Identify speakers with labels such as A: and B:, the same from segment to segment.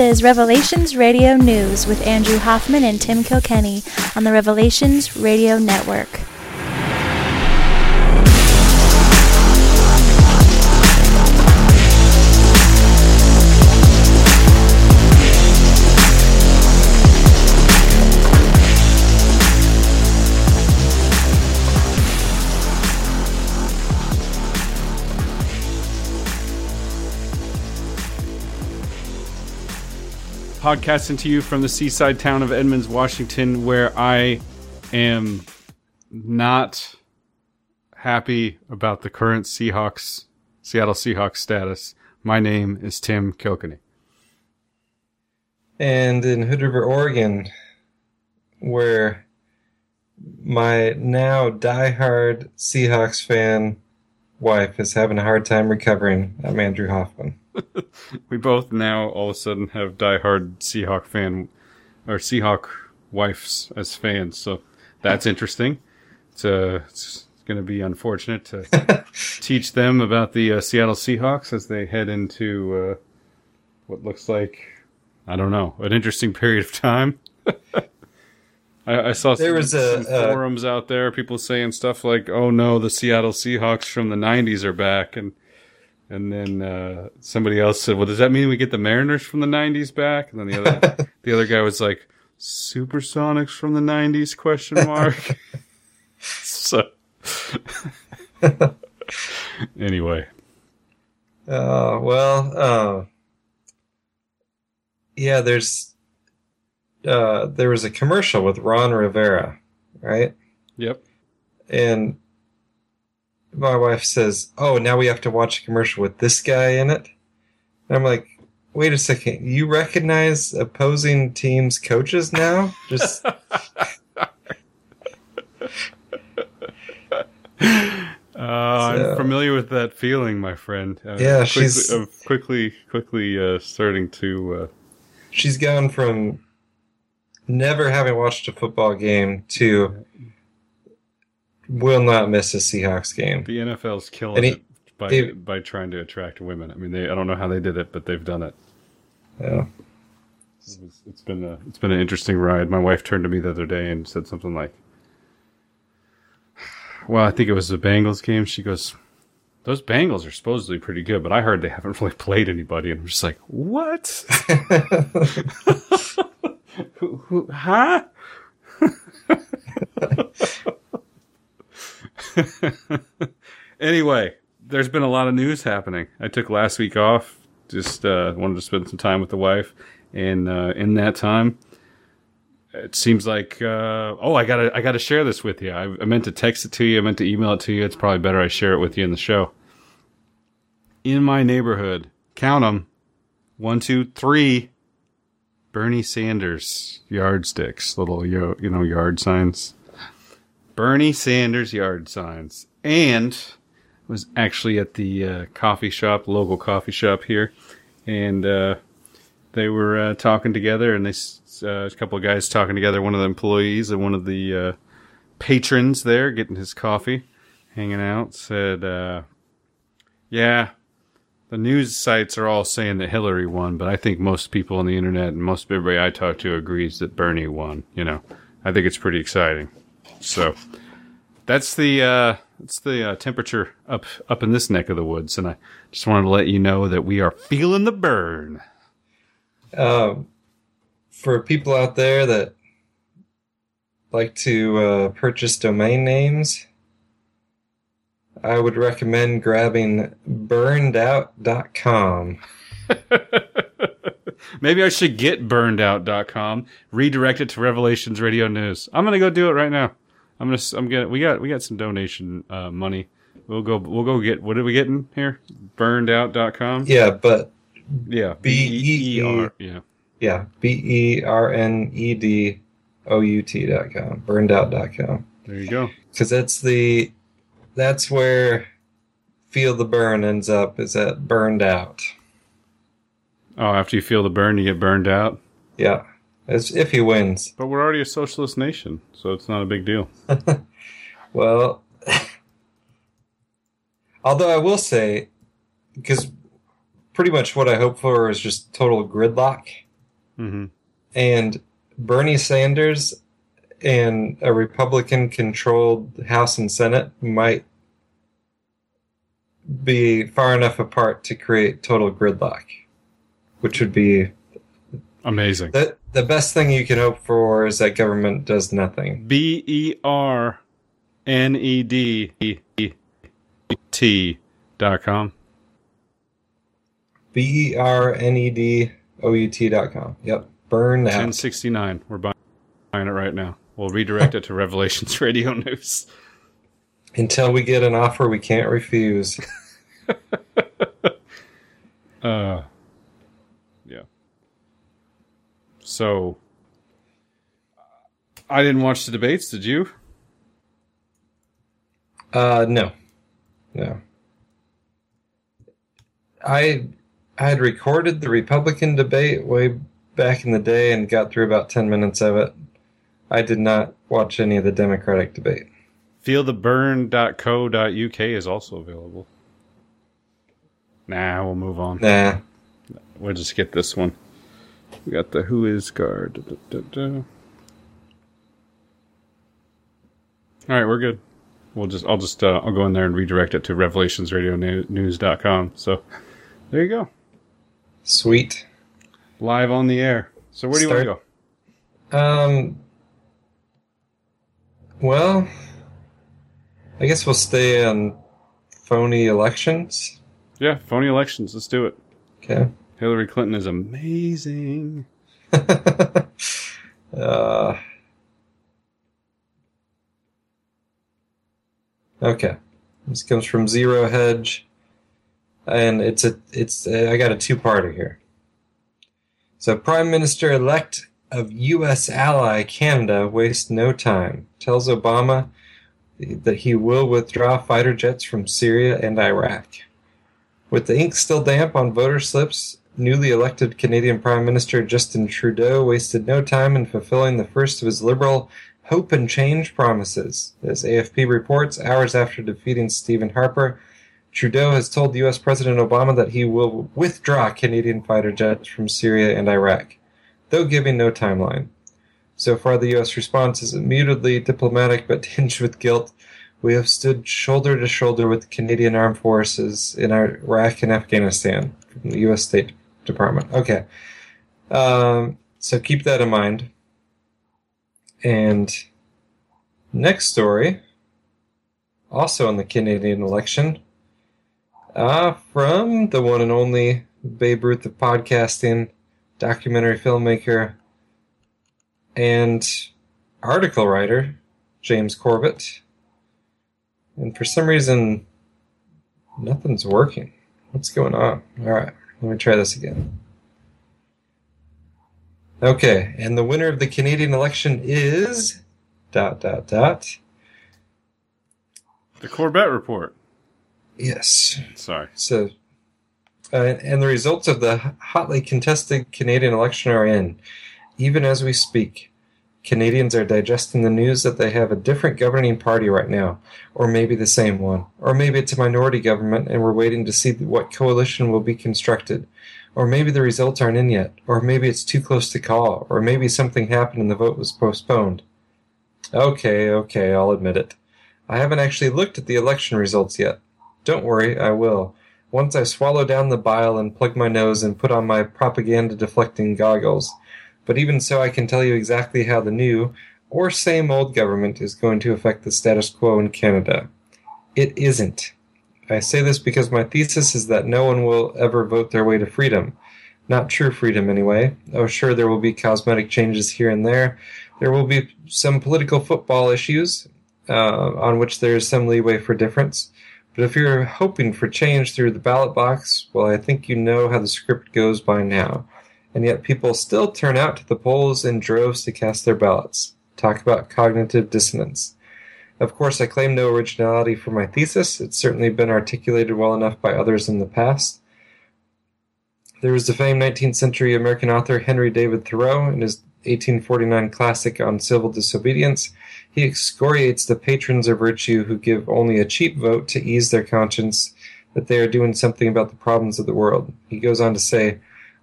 A: is Revelations Radio News with Andrew Hoffman and Tim Kilkenny on the Revelations Radio Network.
B: Podcasting to you from the seaside town of Edmonds, Washington, where I am not happy about the current Seahawks, Seattle Seahawks status. My name is Tim Kilkenny.
C: And in Hood River, Oregon, where my now diehard Seahawks fan wife is having a hard time recovering, I'm Andrew Hoffman.
B: we both now all of a sudden have diehard Seahawk fan or Seahawk wives as fans, so that's interesting. It's, uh, it's going to be unfortunate to teach them about the uh, Seattle Seahawks as they head into uh, what looks like I don't know an interesting period of time. I, I, saw there some, was a, some forums out there, people saying stuff like, "Oh no, the Seattle Seahawks from the '90s are back," and and then uh, somebody else said, "Well, does that mean we get the Mariners from the '90s back?" And then the other the other guy was like, "Supersonics from the '90s?" Question mark. so anyway.
C: Uh, well, uh, yeah. There's uh, there was a commercial with Ron Rivera, right?
B: Yep.
C: And my wife says, "Oh, now we have to watch a commercial with this guy in it." And I'm like, "Wait a second, you recognize opposing teams' coaches now?" Just.
B: Uh, so, I'm familiar with that feeling, my friend.
C: Uh, yeah, quickly, she's
B: uh, quickly, quickly uh, starting to. Uh,
C: she's gone from never having watched a football game to will not miss a Seahawks game.
B: The NFL's killing he, it by they, by trying to attract women. I mean, they I don't know how they did it, but they've done it.
C: Yeah.
B: it's, it's been a it's been an interesting ride. My wife turned to me the other day and said something like, "Well, I think it was the Bengals game." She goes, "Those Bengals are supposedly pretty good, but I heard they haven't really played anybody." And I'm just like, "What? who, who, huh?" Anyway, there's been a lot of news happening. I took last week off, just uh, wanted to spend some time with the wife, and uh, in that time, it seems like uh, oh, I gotta I gotta share this with you. I, I meant to text it to you. I meant to email it to you. It's probably better I share it with you in the show. In my neighborhood, count them, one, two, three. Bernie Sanders yardsticks, little you know yard signs Bernie Sanders yard signs, and was actually at the uh, coffee shop, local coffee shop here, and uh, they were uh, talking together, and they uh, a couple of guys talking together. One of the employees and one of the uh, patrons there, getting his coffee, hanging out, said, uh, "Yeah." The news sites are all saying that Hillary won, but I think most people on the internet and most everybody I talk to agrees that Bernie won. You know, I think it's pretty exciting. So that's the that's the uh, temperature up up in this neck of the woods, and I just wanted to let you know that we are feeling the burn.
C: Um, for people out there that like to uh, purchase domain names, I would recommend grabbing burnedout.com.
B: Maybe I should get burnedout.com, redirect it to Revelations Radio News. I'm going to go do it right now. I'm gonna. I'm gonna. We got. We got some donation uh, money. We'll go. We'll go get. What are we getting here? Burnedout.com.
C: Yeah, but
B: yeah.
C: B E E R.
B: Yeah.
C: Yeah. B E R N E D O U T dot com. Burnedout.com.
B: There you go.
C: Because that's the. That's where feel the burn ends up. Is at burned out.
B: Oh, after you feel the burn, you get burned out.
C: Yeah. As if he wins.
B: But we're already a socialist nation, so it's not a big deal.
C: well, although I will say, because pretty much what I hope for is just total gridlock
B: hmm
C: and Bernie Sanders and a Republican controlled House and Senate might be far enough apart to create total gridlock, which would be
B: Amazing.
C: the, the best thing you can hope for is that government does nothing.
B: B E R N E D E T dot com.
C: B E R N E D O U T dot com. Yep. Burn out.
B: 1069. We're buying it right now. We'll redirect it to Revelations Radio News.
C: Until we get an offer we can't refuse.
B: Uh, yeah. So, I didn't watch the debates. Did you?
C: Uh, no, no. I I had recorded the Republican debate way back in the day and got through about ten minutes of it. I did not watch any of the Democratic debate.
B: Feeltheburn.co.uk is also available. Nah, we'll move on.
C: Nah,
B: We'll just get this one. We got the WhoisGuard. Da, da, da. All right, we're good. We'll just I'll just uh, I'll go in there and redirect it to revelationsradionews.com. So there you go.
C: sweet.
B: Live on the air. So where do you want to go?
C: Um. Well, I guess we'll stay on phony elections.
B: Yeah, phony elections. Let's do it.
C: Okay.
B: Hillary Clinton is amazing.
C: uh, okay, this comes from Zero Hedge, and it's a it's a, I got a two parter here. So, Prime Minister elect of U.S. ally Canada wastes no time. Tells Obama that he will withdraw fighter jets from Syria and Iraq. With the ink still damp on voter slips, newly elected Canadian Prime Minister Justin Trudeau wasted no time in fulfilling the first of his liberal hope and change promises. As AFP reports, hours after defeating Stephen Harper, Trudeau has told U.S. President Obama that he will withdraw Canadian fighter jets from Syria and Iraq, though giving no timeline. So far, the U.S. response is mutedly diplomatic but tinged with guilt. We have stood shoulder to shoulder with Canadian Armed Forces in Iraq and Afghanistan from the U.S. State Department. Okay. Um, so keep that in mind. And next story, also in the Canadian election, uh, from the one and only Babe Ruth of podcasting, documentary filmmaker, and article writer, James Corbett. And for some reason, nothing's working. What's going on? All right, let me try this again. Okay, and the winner of the Canadian election is dot dot dot.
B: The Corbett report.
C: Yes.
B: Sorry.
C: So, uh, and the results of the hotly contested Canadian election are in. Even as we speak, Canadians are digesting the news that they have a different governing party right now, or maybe the same one, or maybe it's a minority government and we're waiting to see what coalition will be constructed, or maybe the results aren't in yet, or maybe it's too close to call, or maybe something happened and the vote was postponed. Okay, okay, I'll admit it. I haven't actually looked at the election results yet. Don't worry, I will. Once I swallow down the bile and plug my nose and put on my propaganda deflecting goggles. But even so, I can tell you exactly how the new, or same old government is going to affect the status quo in Canada. It isn't. I say this because my thesis is that no one will ever vote their way to freedom. Not true freedom, anyway. Oh, sure, there will be cosmetic changes here and there. There will be some political football issues uh, on which there is some leeway for difference. But if you're hoping for change through the ballot box, well, I think you know how the script goes by now. And yet people still turn out to the polls in droves to cast their ballots. Talk about cognitive dissonance. Of course, I claim no originality for my thesis. It's certainly been articulated well enough by others in the past. There was the famed 19th century American author Henry David Thoreau in his 1849 classic on civil disobedience. He excoriates the patrons of virtue who give only a cheap vote to ease their conscience that they are doing something about the problems of the world. He goes on to say,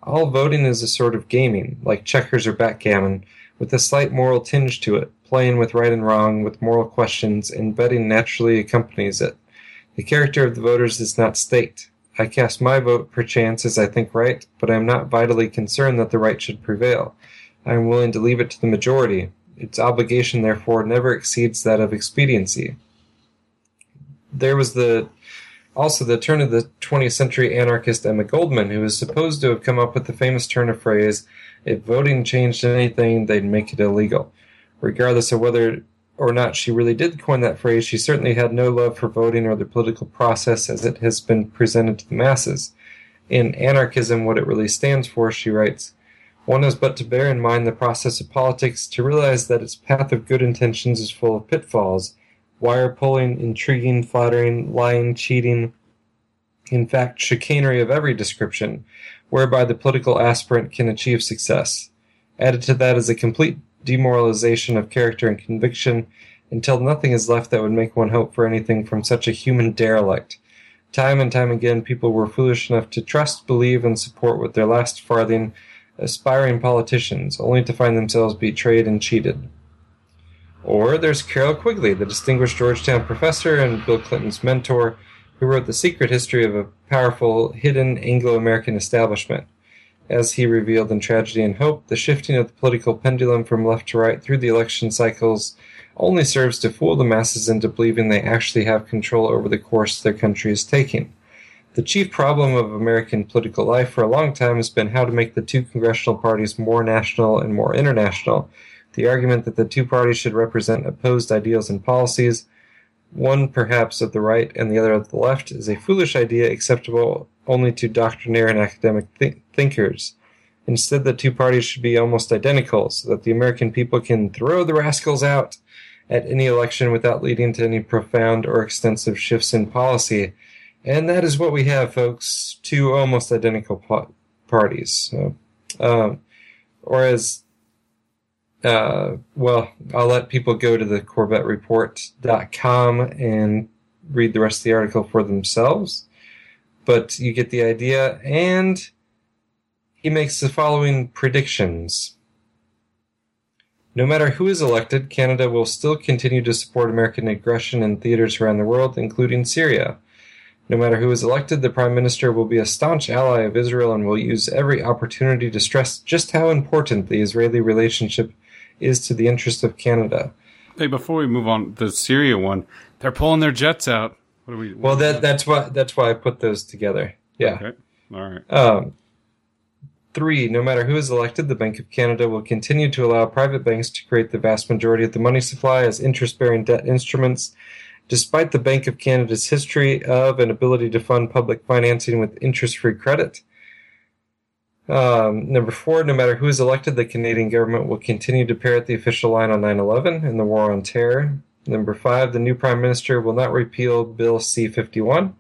C: All voting is a sort of gaming, like checkers or backgammon, with a slight moral tinge to it, playing with right and wrong, with moral questions, and betting naturally accompanies it. The character of the voters is not staked. I cast my vote perchance as I think right, but I am not vitally concerned that the right should prevail. I am willing to leave it to the majority. Its obligation, therefore, never exceeds that of expediency. There was the also the turn of the 20th century anarchist Emma Goldman, who is supposed to have come up with the famous turn of phrase, if voting changed anything, they'd make it illegal. Regardless of whether or not she really did coin that phrase, she certainly had no love for voting or the political process as it has been presented to the masses. In Anarchism, what it really stands for, she writes, one has but to bear in mind the process of politics to realize that its path of good intentions is full of pitfalls, wire pulling, intriguing, flattering, lying, cheating, in fact, chicanery of every description, whereby the political aspirant can achieve success. Added to that is a complete demoralization of character and conviction until nothing is left that would make one hope for anything from such a human derelict. Time and time again, people were foolish enough to trust, believe, and support with their last farthing aspiring politicians, only to find themselves betrayed and cheated. Or there's Carroll Quigley, the distinguished Georgetown professor and Bill Clinton's mentor, who wrote The Secret History of a Powerful, Hidden Anglo American Establishment. As he revealed in Tragedy and Hope, the shifting of the political pendulum from left to right through the election cycles only serves to fool the masses into believing they actually have control over the course their country is taking. The chief problem of American political life for a long time has been how to make the two congressional parties more national and more international. The argument that the two parties should represent opposed ideals and policies, one perhaps of the right and the other of the left, is a foolish idea acceptable only to doctrinaire and academic th- thinkers. Instead, the two parties should be almost identical so that the American people can throw the rascals out at any election without leading to any profound or extensive shifts in policy and that is what we have, folks. Two almost identical po- parties. So, um, or as, uh, well, I'll let people go to the CorbettReport.com and read the rest of the article for themselves. But you get the idea. And he makes the following predictions. No matter who is elected, Canada will still continue to support American aggression in theaters around the world, including Syria. No matter who is elected, the Prime Minister will be a staunch ally of Israel and will use every opportunity to stress just how important the Israeli relationship is to the interest of Canada.
B: Hey, before we move on, the Syria one, they're pulling their jets out. What are we?
C: Well, that that's why that's why I put those together. Yeah.
B: Okay. All right.
C: Um, three, no matter who is elected, the Bank of Canada will continue to allow private banks to create the vast majority of the money supply as interest bearing debt instruments Despite the Bank of Canada's history of and ability to fund public financing with interest free credit, um, number four, no matter who is elected, the Canadian government will continue to parrot the official line on 9 11 and the war on terror. Number five, the new Prime Minister will not repeal Bill C 51.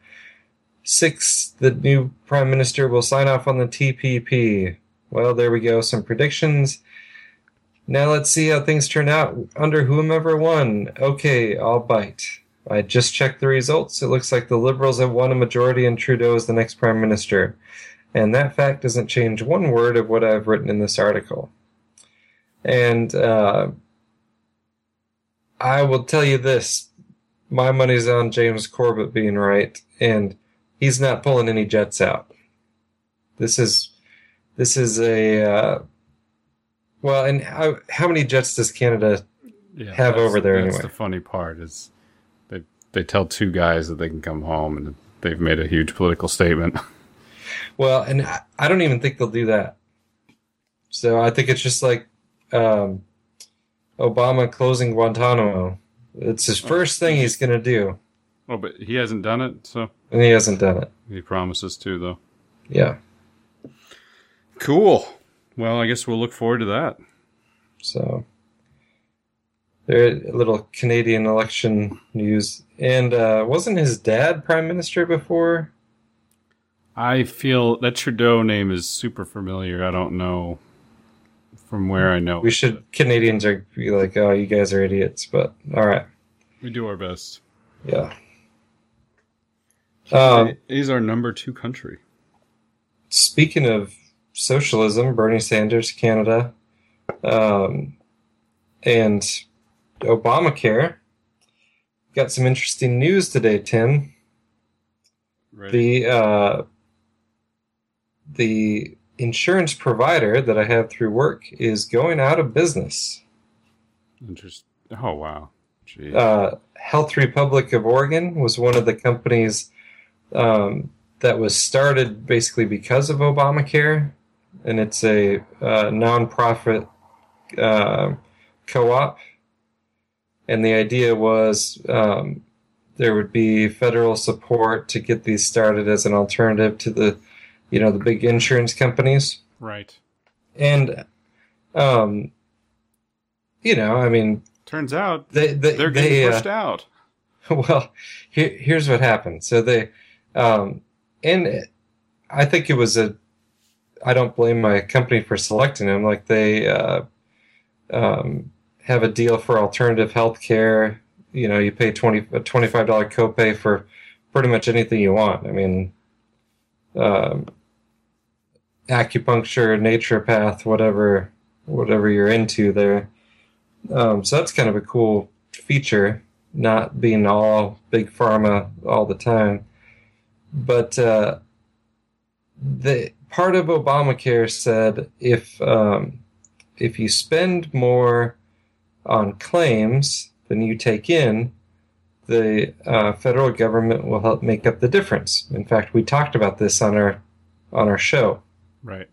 C: Six, the new Prime Minister will sign off on the TPP. Well, there we go, some predictions. Now let's see how things turn out under whomever won. Okay, I'll bite. I just checked the results. It looks like the Liberals have won a majority and Trudeau is the next Prime Minister. And that fact doesn't change one word of what I've written in this article. And uh, I will tell you this my money's on James Corbett being right, and he's not pulling any jets out. This is this is a uh, well, and how, how many jets does Canada
B: Yeah,
C: have over there
B: That's
C: anyway.
B: the funny part is they they tell two guys that they can come home and they've made a huge political statement.
C: Well, and I- I don't even think they'll do that. So I think it's just like um, Obama closing Guantanamo. It's his first thing he's going to do,
B: oh, but he hasn't done it, so
C: and he hasn't done it.
B: he promises to though.
C: Yeah.
B: Cool. Well, I guess we'll look forward to that.
C: So there, a little Canadian election news, and uh, wasn't his dad prime minister before?
B: I feel that Trudeau name is super familiar. I don't know from where I know.
C: We should Canadians are be like, oh, you guys are idiots, but all right,
B: We do our best.
C: yeah. Um,
B: He's our number two country.
C: speaking of socialism, Bernie Sanders, Canada, um, and Obamacare. Got some interesting news today, Tim.
B: Ready?
C: The uh, the insurance provider that I have through work is going out of business.
B: Interest. Oh wow. Gee.
C: Uh, Health Republic of Oregon was one of the companies um, that was started basically because of Obamacare, and it's a uh, nonprofit uh, co-op. And the idea was um, there would be federal support to get these started as an alternative to the, you know, the big insurance companies.
B: right.
C: And, um, you know, I mean,
B: Turns out
C: they they
B: they're
C: they,
B: getting
C: uh,
B: pushed out.
C: well, here, here's what happened. So they, um, and I think it was a, I don't blame my company for selecting them. Like they, uh, um, have a deal for alternative health care. You know, you pay 20, a $25 copay for pretty much anything you want. I mean, um, acupuncture, naturopath, whatever, whatever you're into there. Um, so that's kind of a cool feature, not being all big pharma all the time. But uh, the part of Obamacare said if um, if you spend more on claims than you take in, the uh, federal government will help make up the difference. In fact, we talked about this on our on our show.
B: Right.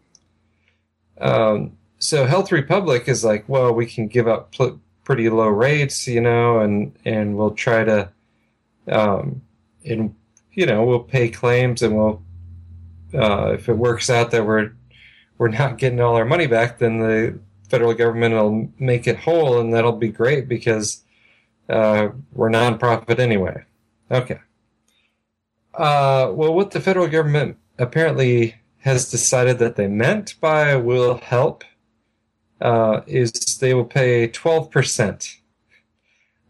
C: Um, so Health Republic is like, well, we can give up pl- pretty low rates, you know, and and we'll try to, um, and you know, we'll pay claims and we'll, uh, if it works out that we're we're not getting all our money back, then the federal government will make it whole, and that'll be great because uh, we're nonprofit anyway. Okay. Uh, well, what the federal government apparently has decided that they meant by will help uh, is they will pay 12%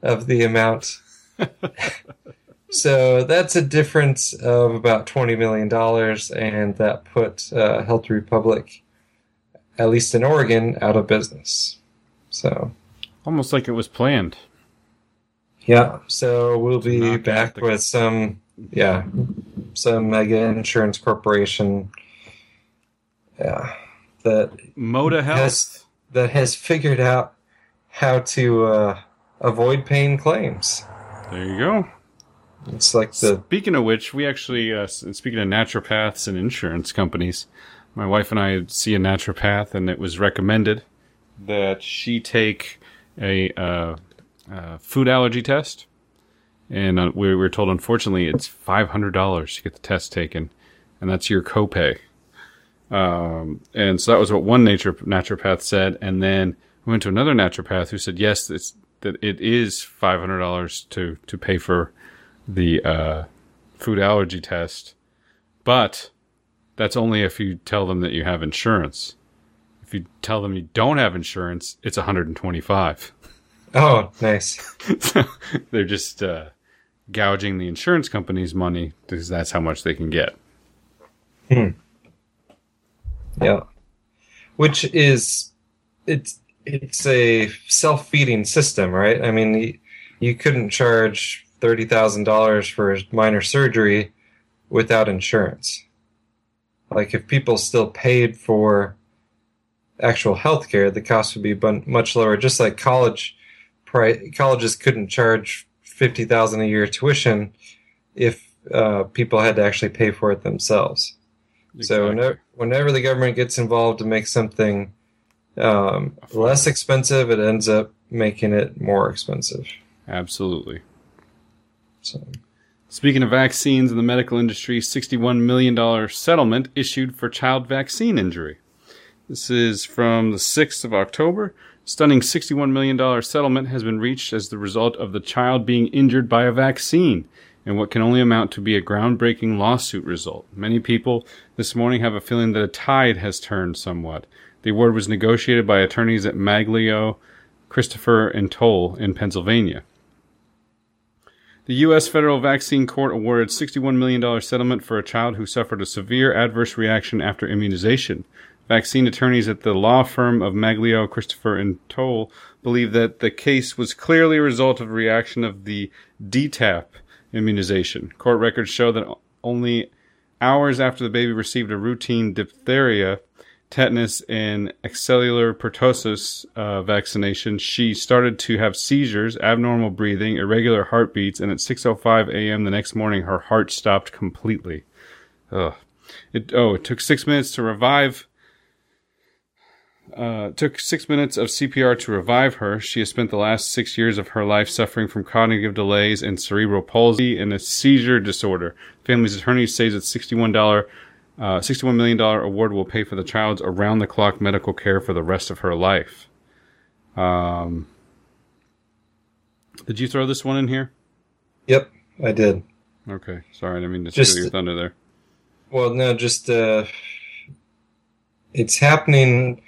C: of the amount. so that's a difference of about $20 million, and that put uh, Health Republic, at least in Oregon, out of business. So,
B: Almost like it was planned.
C: yeah, so we'll be back with some, yeah, some mega insurance corporation. Yeah, that
B: Moda Health.
C: Yes. that has figured out how to uh, avoid paying claims.
B: There you go.
C: It's like the
B: Speaking of which, we actually, uh, speaking of naturopaths and insurance companies, my wife and I see a naturopath, and it was recommended that she take a uh, uh, food allergy test. And uh, we were told, unfortunately, it's five hundred dollars to get the test taken, and that's your copay. Um, and so that was what one nature naturopath said, and then we went to another naturopath who said, yes, it's that it is five hundred dollars to to pay for the uh, food allergy test, but that's only if you tell them that you have insurance. If you tell them you don't have insurance, it's 125.
C: oh nice
B: so they're just uh, gouging the insurance company's money because that's how much they can get.
C: Yeah, which is it's it's a self feeding system, right? I mean, you, couldn't charge thirty thousand dollars for minor surgery without insurance. Like if people still paid for actual health care, the cost would be much lower. Just like college, colleges couldn't charge fifty thousand a year tuition if uh, people had to actually pay for it themselves. So
B: Exactly.
C: Whenever, the government gets involved to make something um, less expensive, it ends up making it more expensive.
B: Absolutely.
C: So
B: Speaking of vaccines in the medical industry, $61 million settlement issued for child vaccine injury. This is from the 6th of October. Stunning $61 million settlement has been reached as the result of the child being injured by a vaccine and what can only amount to be a groundbreaking lawsuit result. Many people this morning have a feeling that a tide has turned somewhat. The award was negotiated by attorneys at Maglio, Christopher, and Toale in Pennsylvania. The U.S. Federal Vaccine Court awarded $61 million settlement for a child who suffered a severe adverse reaction after immunization. Vaccine attorneys at the law firm of Maglio, Christopher, and Toale believe that the case was clearly a result of reaction of the DTaP immunization. Court records show that only hours after the baby received a routine diphtheria, tetanus, and acellular pertussis uh, vaccination, she started to have seizures, abnormal breathing, irregular heartbeats, and at 6:05 a.m. the next morning, her heart stopped completely. Ugh. It, oh, it took six minutes to revive uh, took six minutes of CPR to revive her. She has spent the last six years of her life suffering from cognitive delays and cerebral palsy and a seizure disorder. Family's attorney says its sixty-one dollar, uh, sixty-one million dollar award will pay for the child's around-the-clock medical care for the rest of her life. Um, did you throw this one in here?
C: Yep, I did.
B: Okay, sorry, I didn't mean to
C: Just-
B: steal your thunder there.
C: Well, no, just uh, it's happening.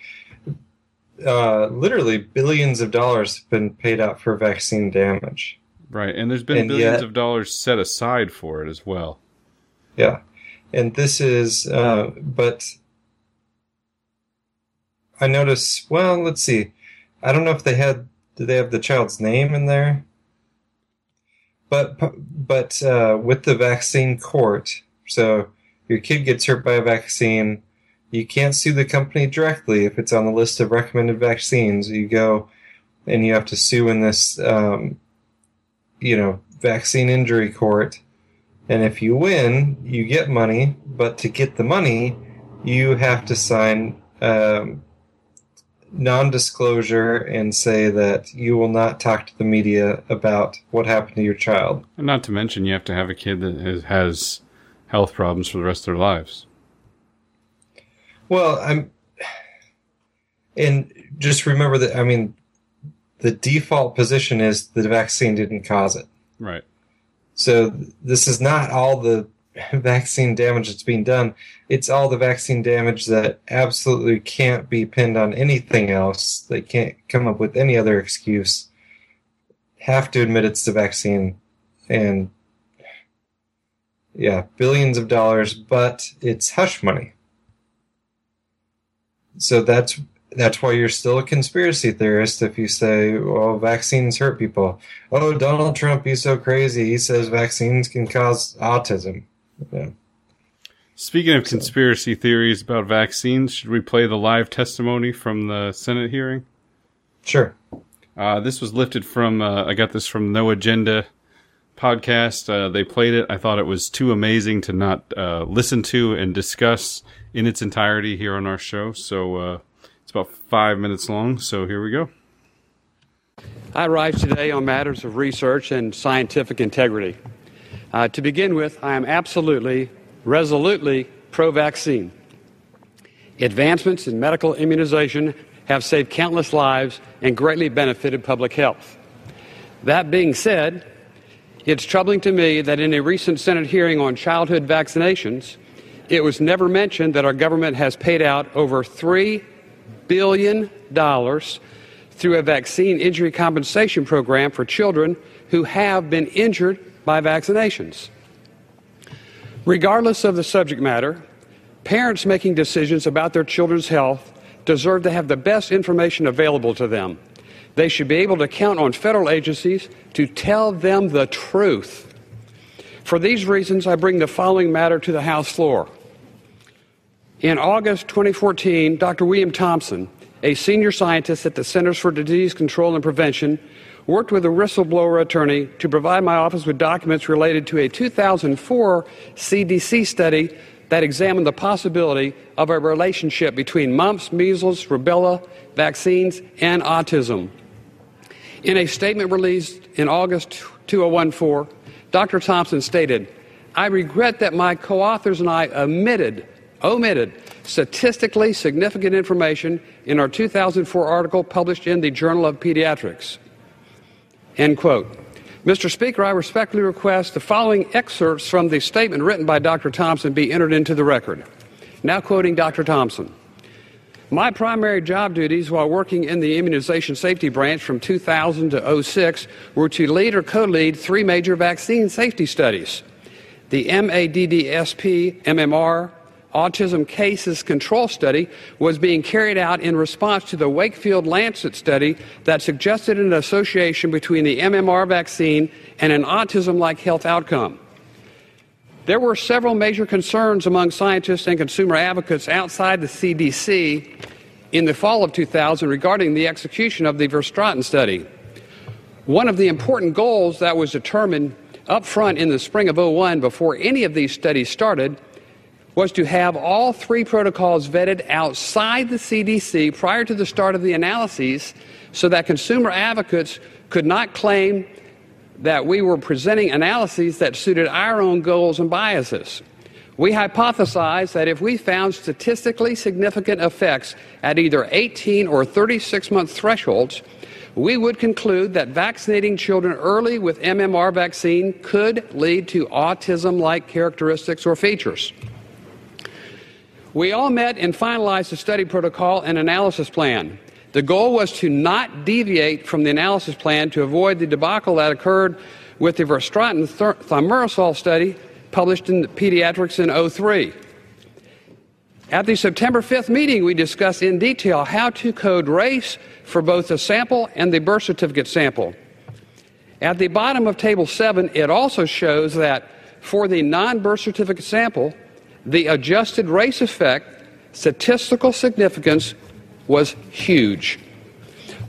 C: Uh, literally, billions of dollars have been paid out for vaccine damage.
B: Right, and there's been
C: And
B: billions
C: yet-
B: of dollars set aside for it as well.
C: Yeah, and this is, uh, but I notice. Well, let's see. I don't know if they had. Did they have the child's name in there? But but uh, with the vaccine court, so your kid gets hurt by a vaccine, you can't sue the company directly if it's on the list of recommended vaccines. You go and you have to sue in this, um, you know, vaccine injury court. And if you win, you get money. But to get the money, you have to sign um, non-disclosure and say that you will not talk to the media about what happened to your child.
B: And not to mention, you have to have a kid that has health problems for the rest of their lives.
C: Well, I'm, and just remember that. I mean, the default position is the vaccine didn't cause it.
B: Right.
C: So this is not all the vaccine damage that's being done. It's all the vaccine damage that absolutely can't be pinned on anything else. They can't come up with any other excuse. Have to admit it's the vaccine, and yeah, billions of dollars, but it's hush money. So that's that's why you're still a conspiracy theorist if you say, well, vaccines hurt people. Oh, Donald Trump, he's so crazy. He says vaccines can cause autism. Yeah.
B: Speaking of conspiracy theories about vaccines, should we play the live testimony from the Senate hearing?
C: Sure.
B: Uh, this was lifted from, uh, I got this from No Agenda podcast. Uh, they played it. I thought it was too amazing to not uh, listen to and discuss in its entirety here on our show. So uh, it's about five minutes long. So here we go.
D: I rise today on matters of research and scientific integrity. Uh, to begin with, I am absolutely, resolutely pro vaccine. Advancements in medical immunization have saved countless lives and greatly benefited public health. That being said, it's troubling to me that in a recent Senate hearing on childhood vaccinations, it was never mentioned that our government has paid out over $3 billion through a vaccine injury compensation program for children who have been injured by vaccinations. Regardless of the subject matter, parents making decisions about their children's health deserve to have the best information available to them. They should be able to count on federal agencies to tell them the truth. For these reasons, I bring the following matter to the House floor. In August 2014, Dr. William Thompson, a senior scientist at the Centers for Disease Control and Prevention, worked with a whistleblower attorney to provide my office with documents related to a 2004 CDC study that examined the possibility of a relationship between mumps, measles, rubella vaccines, and autism. In a statement released in August 2014, Dr. Thompson stated, I regret that my co authors and I omitted, omitted statistically significant information in our 2004 article published in the Journal of Pediatrics. End quote. Mr. Speaker, I respectfully request the following excerpts from the statement written by Dr. Thompson be entered into the record. Now quoting Dr. Thompson. My primary job duties while working in the immunization safety branch from 2000 to 06 were to lead or co lead three major vaccine safety studies the MADDSP, MMR, autism cases control study was being carried out in response to the Wakefield Lancet study that suggested an association between the MMR vaccine and an autism like health outcome. There were several major concerns among scientists and consumer advocates outside the CDC in the fall of 2000 regarding the execution of the Verstraeten study. One of the important goals that was determined up front in the spring of 01 before any of these studies started was to have all three protocols vetted outside the CDC prior to the start of the analyses so that consumer advocates could not claim that we were presenting analyses that suited our own goals and biases. We hypothesized that if we found statistically significant effects at either 18 or 36 month thresholds, we would conclude that vaccinating children early with MMR vaccine could lead to autism like characteristics or features. We all met and finalized the study protocol and analysis plan. The goal was to not deviate from the analysis plan to avoid the debacle that occurred with the Verstraeten thimerosal study published in Pediatrics in 03. At the September 5th meeting, we discussed in detail how to code race for both the sample and the birth certificate sample. At the bottom of Table 7, it also shows that for the non birth certificate sample, the adjusted race effect statistical significance was huge.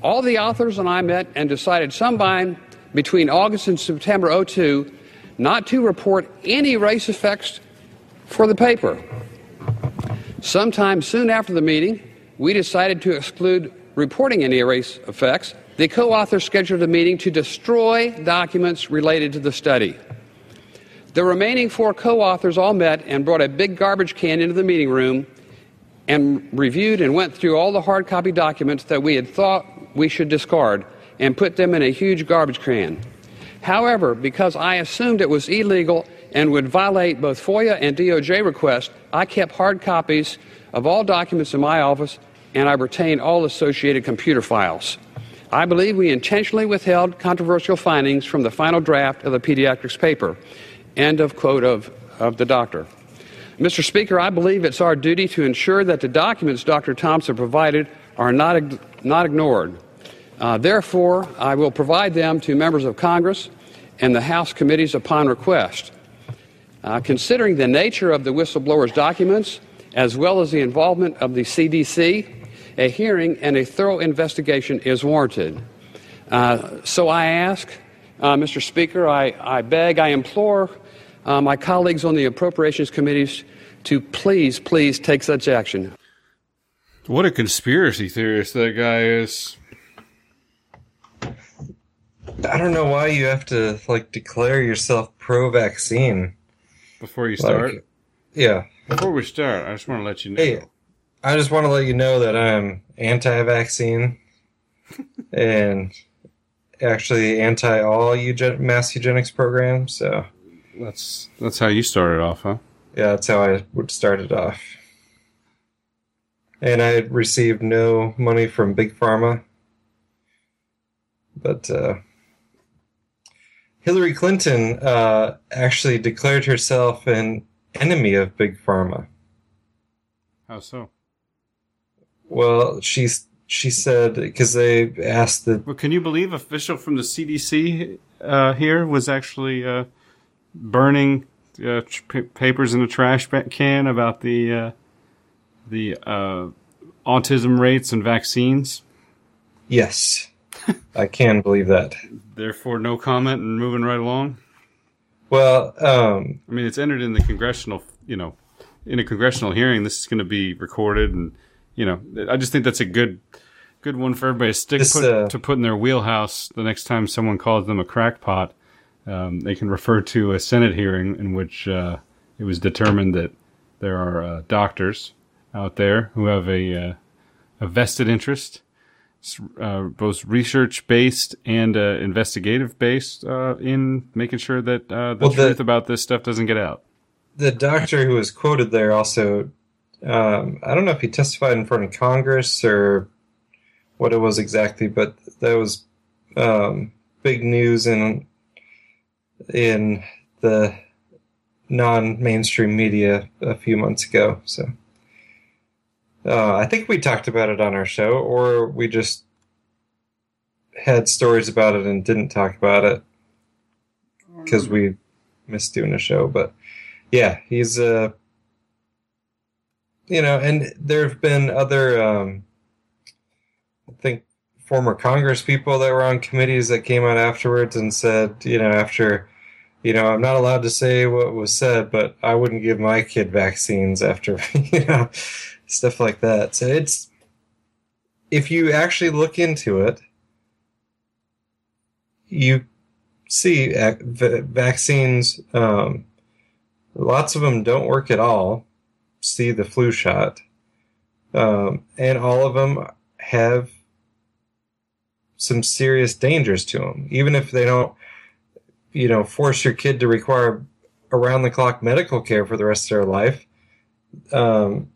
D: All the authors and I met and decided sometime between August and September 02 not to report any race effects for the paper. Sometime soon after the meeting, we decided to exclude reporting any race effects. The co authors scheduled a meeting to destroy documents related to the study. The remaining four co authors all met and brought a big garbage can into the meeting room and reviewed and went through all the hard copy documents that we had thought we should discard and put them in a huge garbage can. However, because I assumed it was illegal and would violate both FOIA and DOJ requests, I kept hard copies of all documents in my office and I retained all associated computer files. I believe we intentionally withheld controversial findings from the final draft of the pediatrics paper. End of quote of, of the doctor. Mr. Speaker, I believe it's our duty to ensure that the documents Dr. Thompson provided are not, not ignored. Uh, therefore, I will provide them to members of Congress and the House committees upon request. Uh, considering the nature of the whistleblower's documents, as well as the involvement of the CDC, a hearing and a thorough investigation is warranted. Uh, so I ask, uh, Mr. Speaker, I, I, beg, I implore uh, my colleagues on the appropriations committees to please, please take such action.
B: What a conspiracy theorist that guy is.
C: I don't know why you have to like declare yourself pro-vaccine
B: before you start.
C: Like, yeah.
B: Before we start, I just want to let you know.
C: Hey, I just want to let you know that I'm anti-vaccine and actually anti all eugen- mass eugenics programs. So
B: that's that's how you started off, huh?
C: Yeah, that's how I would start it off. And I received no money from Big Pharma, but uh, Hillary Clinton uh, actually declared herself an enemy of Big Pharma.
B: How so?
C: Well, she's she said because they asked the.
B: Well, can you believe official from the CDC uh, here was actually uh, burning uh, tr- papers in a trash can about the uh, the uh, autism rates and vaccines?
C: Yes, I can believe that.
B: Therefore, no comment and moving right along.
C: Well, um,
B: I mean, it's entered in the congressional, you know, in a congressional hearing. This is going to be recorded and you know, I just think that's a good good one for everybody to stick this, put, uh, to put in their wheelhouse the next time someone calls them a crackpot. Um, they can refer to a Senate hearing in which uh, it was determined that there are uh, doctors out there who have a, uh, a vested interest, uh, both research based and uh, investigative based, in making sure that the well, truth the, about this stuff doesn't get out.
C: The doctor who was quoted there also um, I don't know if he testified in front of Congress or what it was exactly, but that was um, big news in in the non-mainstream media a few months ago. So uh, I think we talked about it on our show, or we just had stories about it and didn't talk about it because we missed doing a show. But yeah, he's uh, you know, and there have been other, um, I think, former Congress people that were on committees that came out afterwards and said, you know, after, you know, I'm not allowed to say what was said, but I wouldn't give my kid vaccines after, you know, stuff like that. So it's, if you actually look into it, you see vaccines, um, lots of them don't work at all. See the flu shot. Um, and all of them have some serious dangers to them. Even if they don't, you know, force your kid to require around the clock medical care for the rest of their life, um,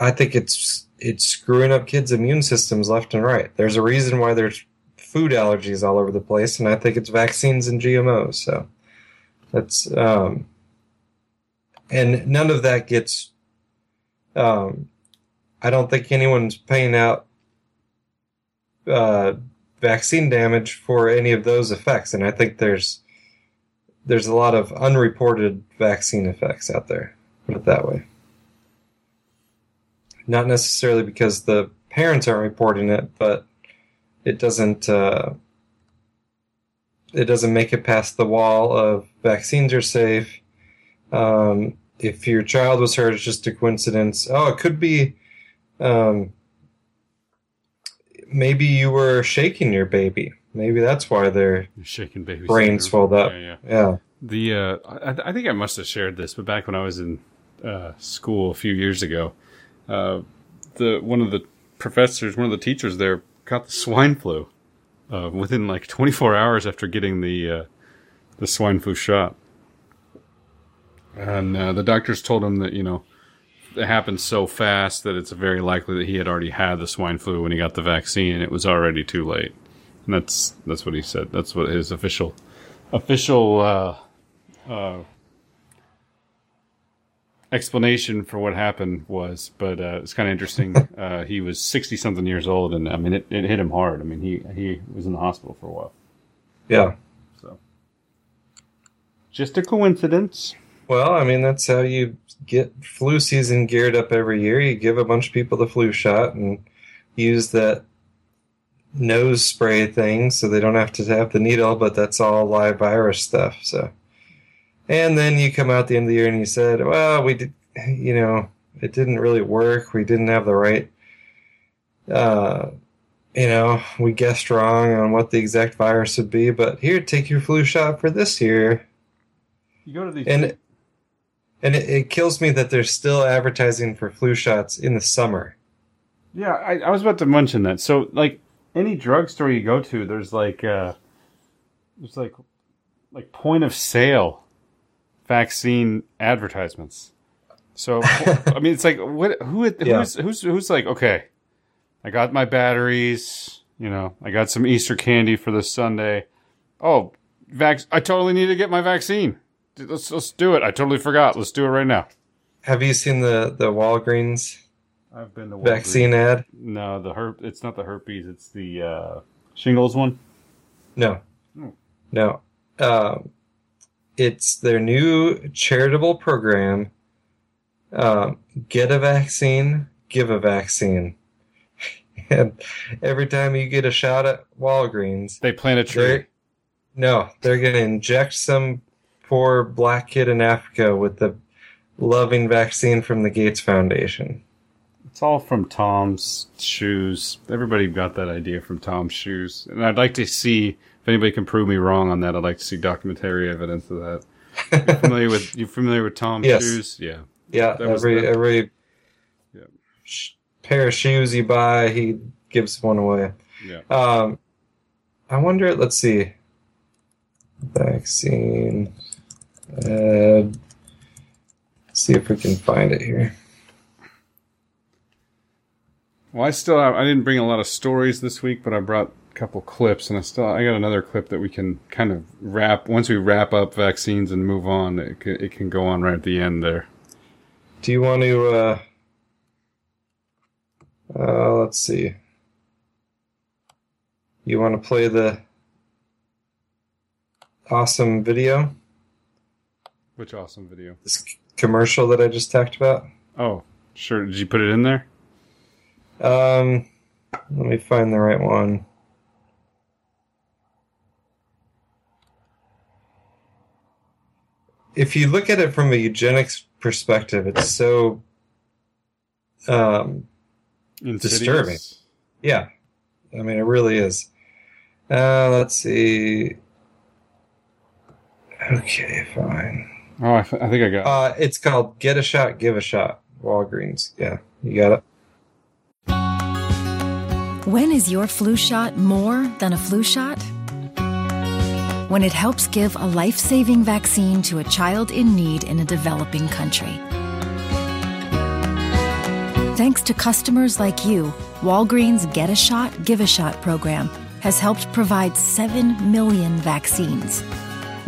C: I think it's it's screwing up kids' immune systems left and right. There's a reason why there's food allergies all over the place, and I think it's vaccines and GMOs. So that's um, and none of that gets. Um, I don't think anyone's paying out uh, vaccine damage for any of those effects, and I think there's there's a lot of unreported vaccine effects out there. Put it that way. Not necessarily because the parents aren't reporting it, but it doesn't uh, it doesn't make it past the wall of vaccines are safe. Um, if your child was hurt, it's just a coincidence. Oh, it could be. Um, maybe you were shaking your baby. Maybe that's why their
B: Shaking baby.
C: brain
B: syndrome.
C: swelled up.
B: Yeah, yeah.
C: Yeah.
B: The uh, I, I think I must have shared this, but back when I was in uh, school a few years ago, uh, the one of the professors, one of the teachers there, got the swine flu uh, within like 24 hours after getting the uh, the swine flu shot, and uh, the doctors told him that you know happened so fast that it's very likely that he had already had the swine flu when he got the vaccine, and it was already too late. And that's that's what he said. That's what his official official uh, uh, explanation for what happened was, but uh, it's kind of interesting. uh, he was sixty something years old, and I mean, it, it hit him hard. I mean, he he was in the hospital for a while.
C: Yeah.
B: So, just a coincidence.
C: Well, I mean, that's how you get flu season geared up every year. You give a bunch of people the flu shot and use that nose spray thing so they don't have to have the needle, but that's all live virus stuff. So, and then you come out the end of the year and you said, well, we did, you know, it didn't really work. We didn't have the right, uh, you know, we guessed wrong on what the exact virus would be, but here, take your flu shot for this year.
B: You go to these
C: And and it, it kills me that they're still advertising for flu shots in the summer.
B: Yeah, I, I was about to mention that. So, like any drugstore you go to, there's like uh, there's like like point of sale vaccine advertisements. So, I mean, it's like what who who's
C: Yeah.
B: who's who's like okay, I got my batteries. You know, I got some Easter candy for this Sunday. Oh, vac! I totally need to get my vaccine. Let's let's do it. I totally forgot. Let's do it right now.
C: Have you seen the the Walgreens
B: I've been to Walgreens.
C: vaccine ad?
B: No, the herp. It's not the herpes. It's the uh, shingles one.
C: No,
B: Hmm.
C: no. Um, it's their new charitable program. Um, get a vaccine, give a vaccine. and every time you get a shot at Walgreens,
B: They plant a tree.
C: They're, no, they're going to inject some poor black kid in Africa with the loving vaccine from the Gates Foundation.
B: It's all from Tom's shoes. Everybody got that idea from Tom's shoes, and I'd like to see if anybody can prove me wrong on that. I'd like to see documentary evidence of that. You familiar with you familiar with Tom's
C: Yes.
B: shoes? Yeah.
C: Yeah,
B: That
C: every every
B: Yeah.
C: sh- pair of shoes you buy, he gives one away.
B: Yeah.
C: Um, I wonder. Let's see. Vaccine. Uh, see if we can find it here.
B: Well, I still have, I didn't bring a lot of stories this week, but I brought a couple clips, and I still I got another clip that we can kind of wrap once we wrap up vaccines and move on. It can, it can go on right at the end there.
C: Do you want to? Uh, uh, let's see. You want to play the awesome video?
B: Which awesome video?
C: This c- commercial that I just talked about.
B: Oh, sure. Did you put it in there?
C: Um, let me find the right one. If you look at it from a eugenics perspective, it's so um,
B: Insidious?
C: Disturbing. yeah. I mean, it really is. Uh, let's see. Okay, fine.
B: Oh, I, f- I think I got. it.
C: Uh, it's called "Get a Shot, Give a Shot." Walgreens. Yeah, you got it.
E: When is your flu shot more than a flu shot? When it helps give a life saving vaccine to a child in need in a developing country. Thanks to customers like you, Walgreens Get a Shot, Give a Shot program has helped provide 7 million vaccines.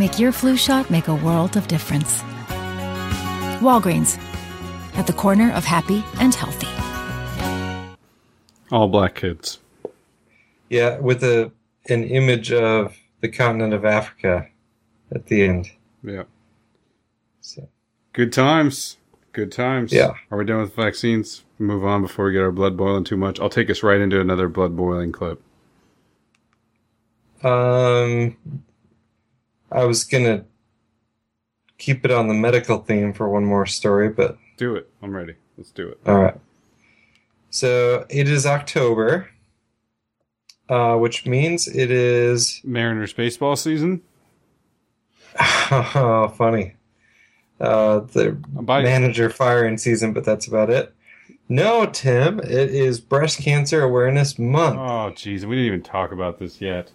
E: Make your flu shot make a world of difference. Walgreens, at the corner of happy and healthy.
B: All black kids.
C: Yeah, with a an image of the continent of Africa at the end.
B: Yeah.
C: So,
B: Good times. Good times.
C: Yeah.
B: Are we done with vaccines? Move on before we get our blood boiling too much. I'll take us right into another blood boiling clip.
C: um, I was gonna keep it on the medical theme for one more story, but
B: Do it. I'm ready. Let's do it.
C: All right. So it is October, uh, which means it is
B: Mariners baseball season.
C: oh, funny. Uh, the manager firing season, but that's about it. No, Tim, it is Breast Cancer Awareness Month,
B: Oh, jeez, we didn't even talk about this yet.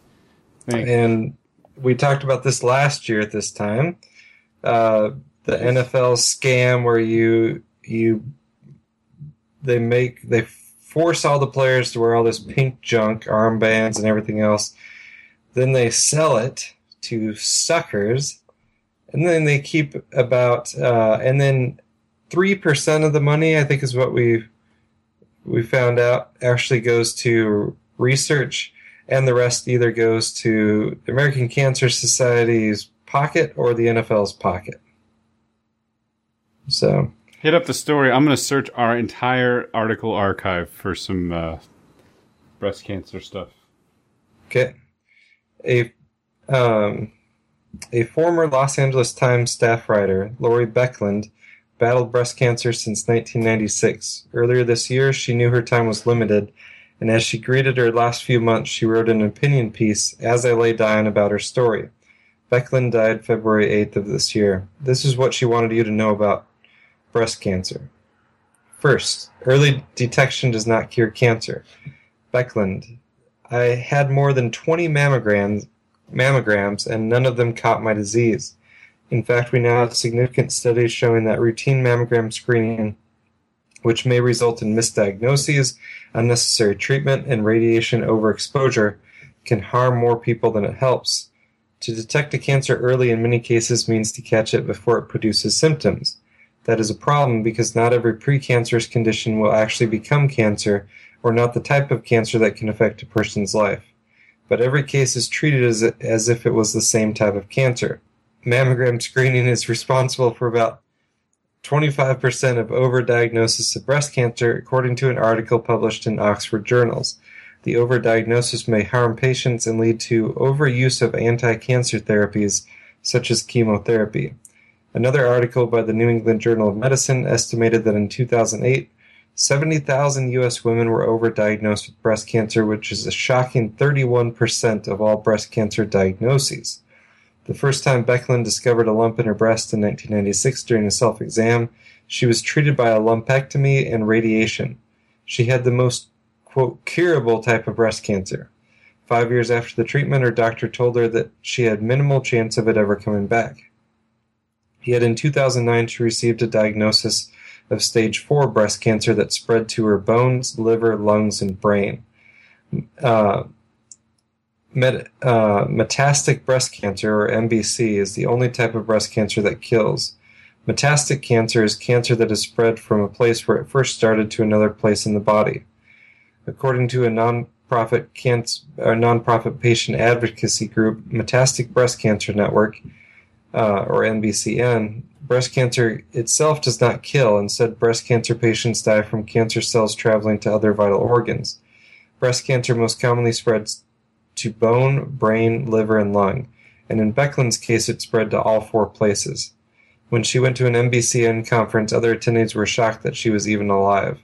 C: And we talked about this last year at this time. Uh, the NFL scam where you you they make they force all the players to wear all this pink junk, armbands and everything else. Then they sell it to suckers, and then they keep about uh, and then three percent of the money, I think, is what we we found out actually goes to research, and the rest either goes to the American Cancer Society's pocket or the NFL's pocket. So
B: Hit up the story. I'm going to search our entire article archive for some uh, breast cancer stuff.
C: Okay. A um, a former Los Angeles Times staff writer, Laurie Becklund, battled breast cancer since 1996. Earlier this year, she knew her time was limited, and as she greeted her last few months, she wrote an opinion piece, As I Lay Dying, about her story. Becklund died February 8th of this year. This is what she wanted you to know about breast cancer. First, early detection does not cure cancer. Becklund, I had more than 20 mammograms, mammograms and none of them caught my disease. In fact, we now have significant studies showing that routine mammogram screening, which may result in misdiagnoses, unnecessary treatment, and radiation overexposure, can harm more people than it helps. To detect a cancer early in many cases means to catch it before it produces symptoms. That is a problem because not every precancerous condition will actually become cancer or not the type of cancer that can affect a person's life. But every case is treated as, as if it was the same type of cancer. Mammogram screening is responsible for about 25% of overdiagnosis of breast cancer, according to an article published in Oxford Journals. The overdiagnosis may harm patients and lead to overuse of anti cancer therapies, such as chemotherapy. Another article by the New England Journal of Medicine estimated that in 2008, 70,000 U.S. women were overdiagnosed with breast cancer, which is a shocking 31% of all breast cancer diagnoses. The first time Becklund discovered a lump in her breast in 1996 during a self exam, she was treated by a lumpectomy and radiation. She had the most, quote, curable type of breast cancer. Five years after the treatment, her doctor told her that she had minimal chance of it ever coming back. Yet in 2009, she received a diagnosis of stage 4 breast cancer that spread to her bones, liver, lungs, and brain. Uh, Met, uh, metastatic breast cancer, or MBC, is the only type of breast cancer that kills. Metastatic cancer is cancer that is spread from a place where it first started to another place in the body. According to a nonprofit cancer, nonprofit patient advocacy group, Metastatic Breast Cancer Network, uh, or MBCN, breast cancer itself does not kill. Instead, breast cancer patients die from cancer cells traveling to other vital organs. Breast cancer most commonly spreads to bone, brain, liver, and lung, and in Becklund's case, it spread to all four places. When she went to an MBCN conference, other attendees were shocked that she was even alive.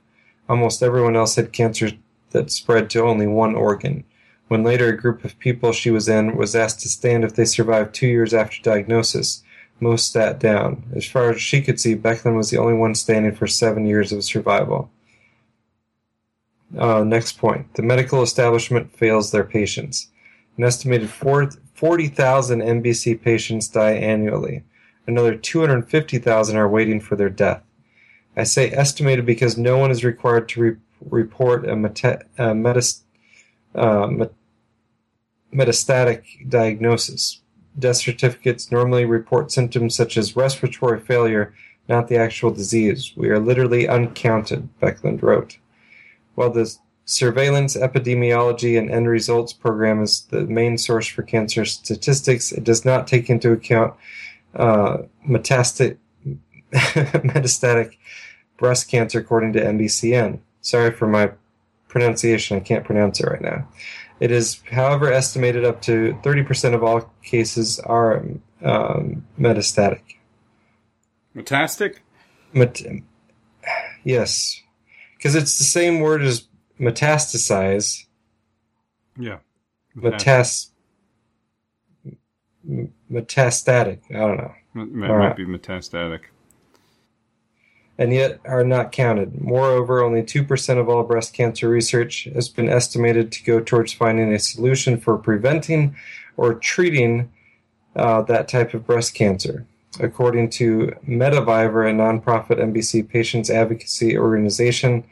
C: Almost everyone else had cancer that spread to only one organ. When later a group of people she was in was asked to stand if they survived two years after diagnosis, most sat down. As far as she could see, Becklund was the only one standing for seven years of survival. Uh, next point. The medical establishment fails their patients. An estimated 40,000 MBC patients die annually. Another 250,000 are waiting for their death. I say estimated because no one is required to re- report a, a metas- uh, met- metastatic diagnosis. Death certificates normally report symptoms such as respiratory failure, not the actual disease. We are literally uncounted, Becklund wrote. While the surveillance, epidemiology, and end results program is the main source for cancer statistics, it does not take into account uh, metastatic, metastatic breast cancer, according to MBCN. Sorry for my pronunciation, I can't pronounce it right now. It is, however, estimated up to 30% of all cases are um, metastatic.
B: Metastic?
C: Met- yes. Because it's the same word as metastasize.
B: Yeah.
C: Metas- metastatic. I don't know.
B: It might,
C: right.
B: be metastatic.
C: and yet are not counted. Moreover, only 2% of all breast cancer research has been estimated to go towards finding a solution for preventing or treating uh, that type of breast cancer. According to METAvivor, a nonprofit MBC patients advocacy organization,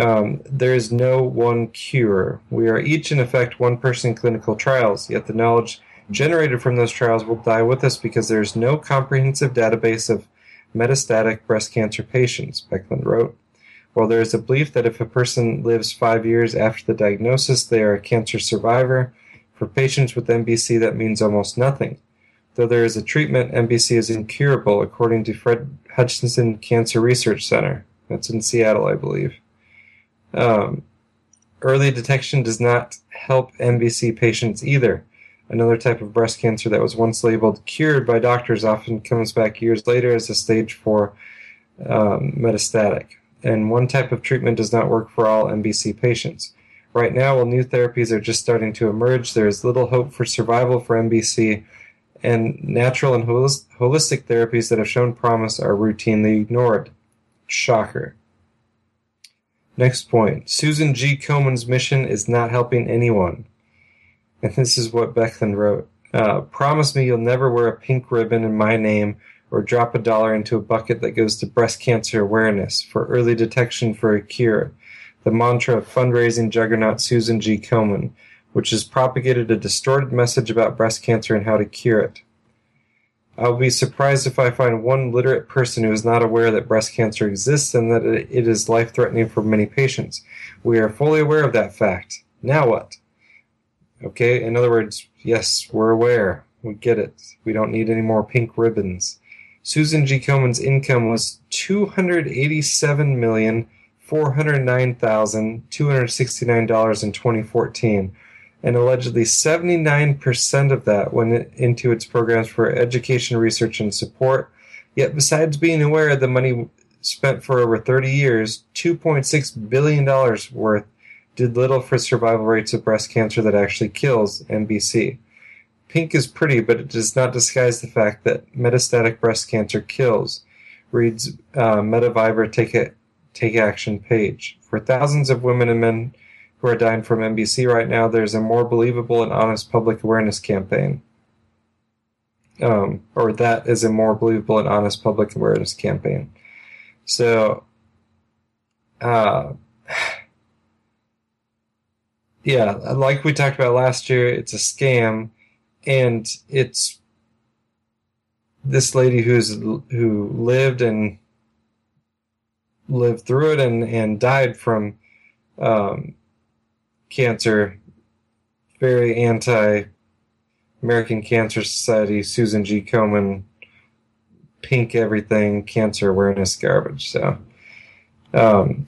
C: um, there is no one cure. We are each, in effect, one person clinical trials, yet the knowledge generated from those trials will die with us because there is no comprehensive database of metastatic breast cancer patients, Becklund wrote. While there is a belief that if a person lives five years after the diagnosis, they are a cancer survivor, for patients with MBC that means almost nothing. Though there is a treatment, MBC is incurable, according to Fred Hutchinson Cancer Research Center. That's in Seattle, I believe. Um, early detection does not help MBC patients either. Another type of breast cancer that was once labeled cured by doctors often comes back years later as a stage 4 um, metastatic. And one type of treatment does not work for all MBC patients. Right now, while new therapies are just starting to emerge, there is little hope for survival for MBC, and natural and holistic therapies that have shown promise are routinely ignored. Shocker. Next point Susan G. Komen's mission is not helping anyone. And this is what Becklund wrote uh, Promise me you'll never wear a pink ribbon in my name or drop a dollar into a bucket that goes to breast cancer awareness for early detection for a cure. The mantra of fundraising juggernaut Susan G. Komen, which has propagated a distorted message about breast cancer and how to cure it. I'll be surprised if I find one literate person who is not aware that breast cancer exists and that it is life threatening for many patients. We are fully aware of that fact. Now what? Okay, in other words, yes, we're aware. We get it. We don't need any more pink ribbons. Susan G. Komen's income was two hundred eighty-seven million four hundred nine thousand two hundred sixty-nine dollars in 2014, and allegedly 79% of that went into its programs for education, research, and support. Yet, besides being aware of the money spent for over 30 years, 2.6 billion dollars worth did little for survival rates of breast cancer that actually kills MBC. Pink is pretty, but it does not disguise the fact that metastatic breast cancer kills, reads uh, Take, a, Take Action page. For thousands of women and men who are dying from MBC right now, there's a more believable and honest public awareness campaign. Um, or that is a more believable and honest public awareness campaign. So, uh, yeah, like we talked about last year, it's a scam, and it's this lady who's who lived and lived through it and and died from um, cancer. Very anti American Cancer Society, Susan G. Komen, pink everything, cancer awareness garbage. So, um,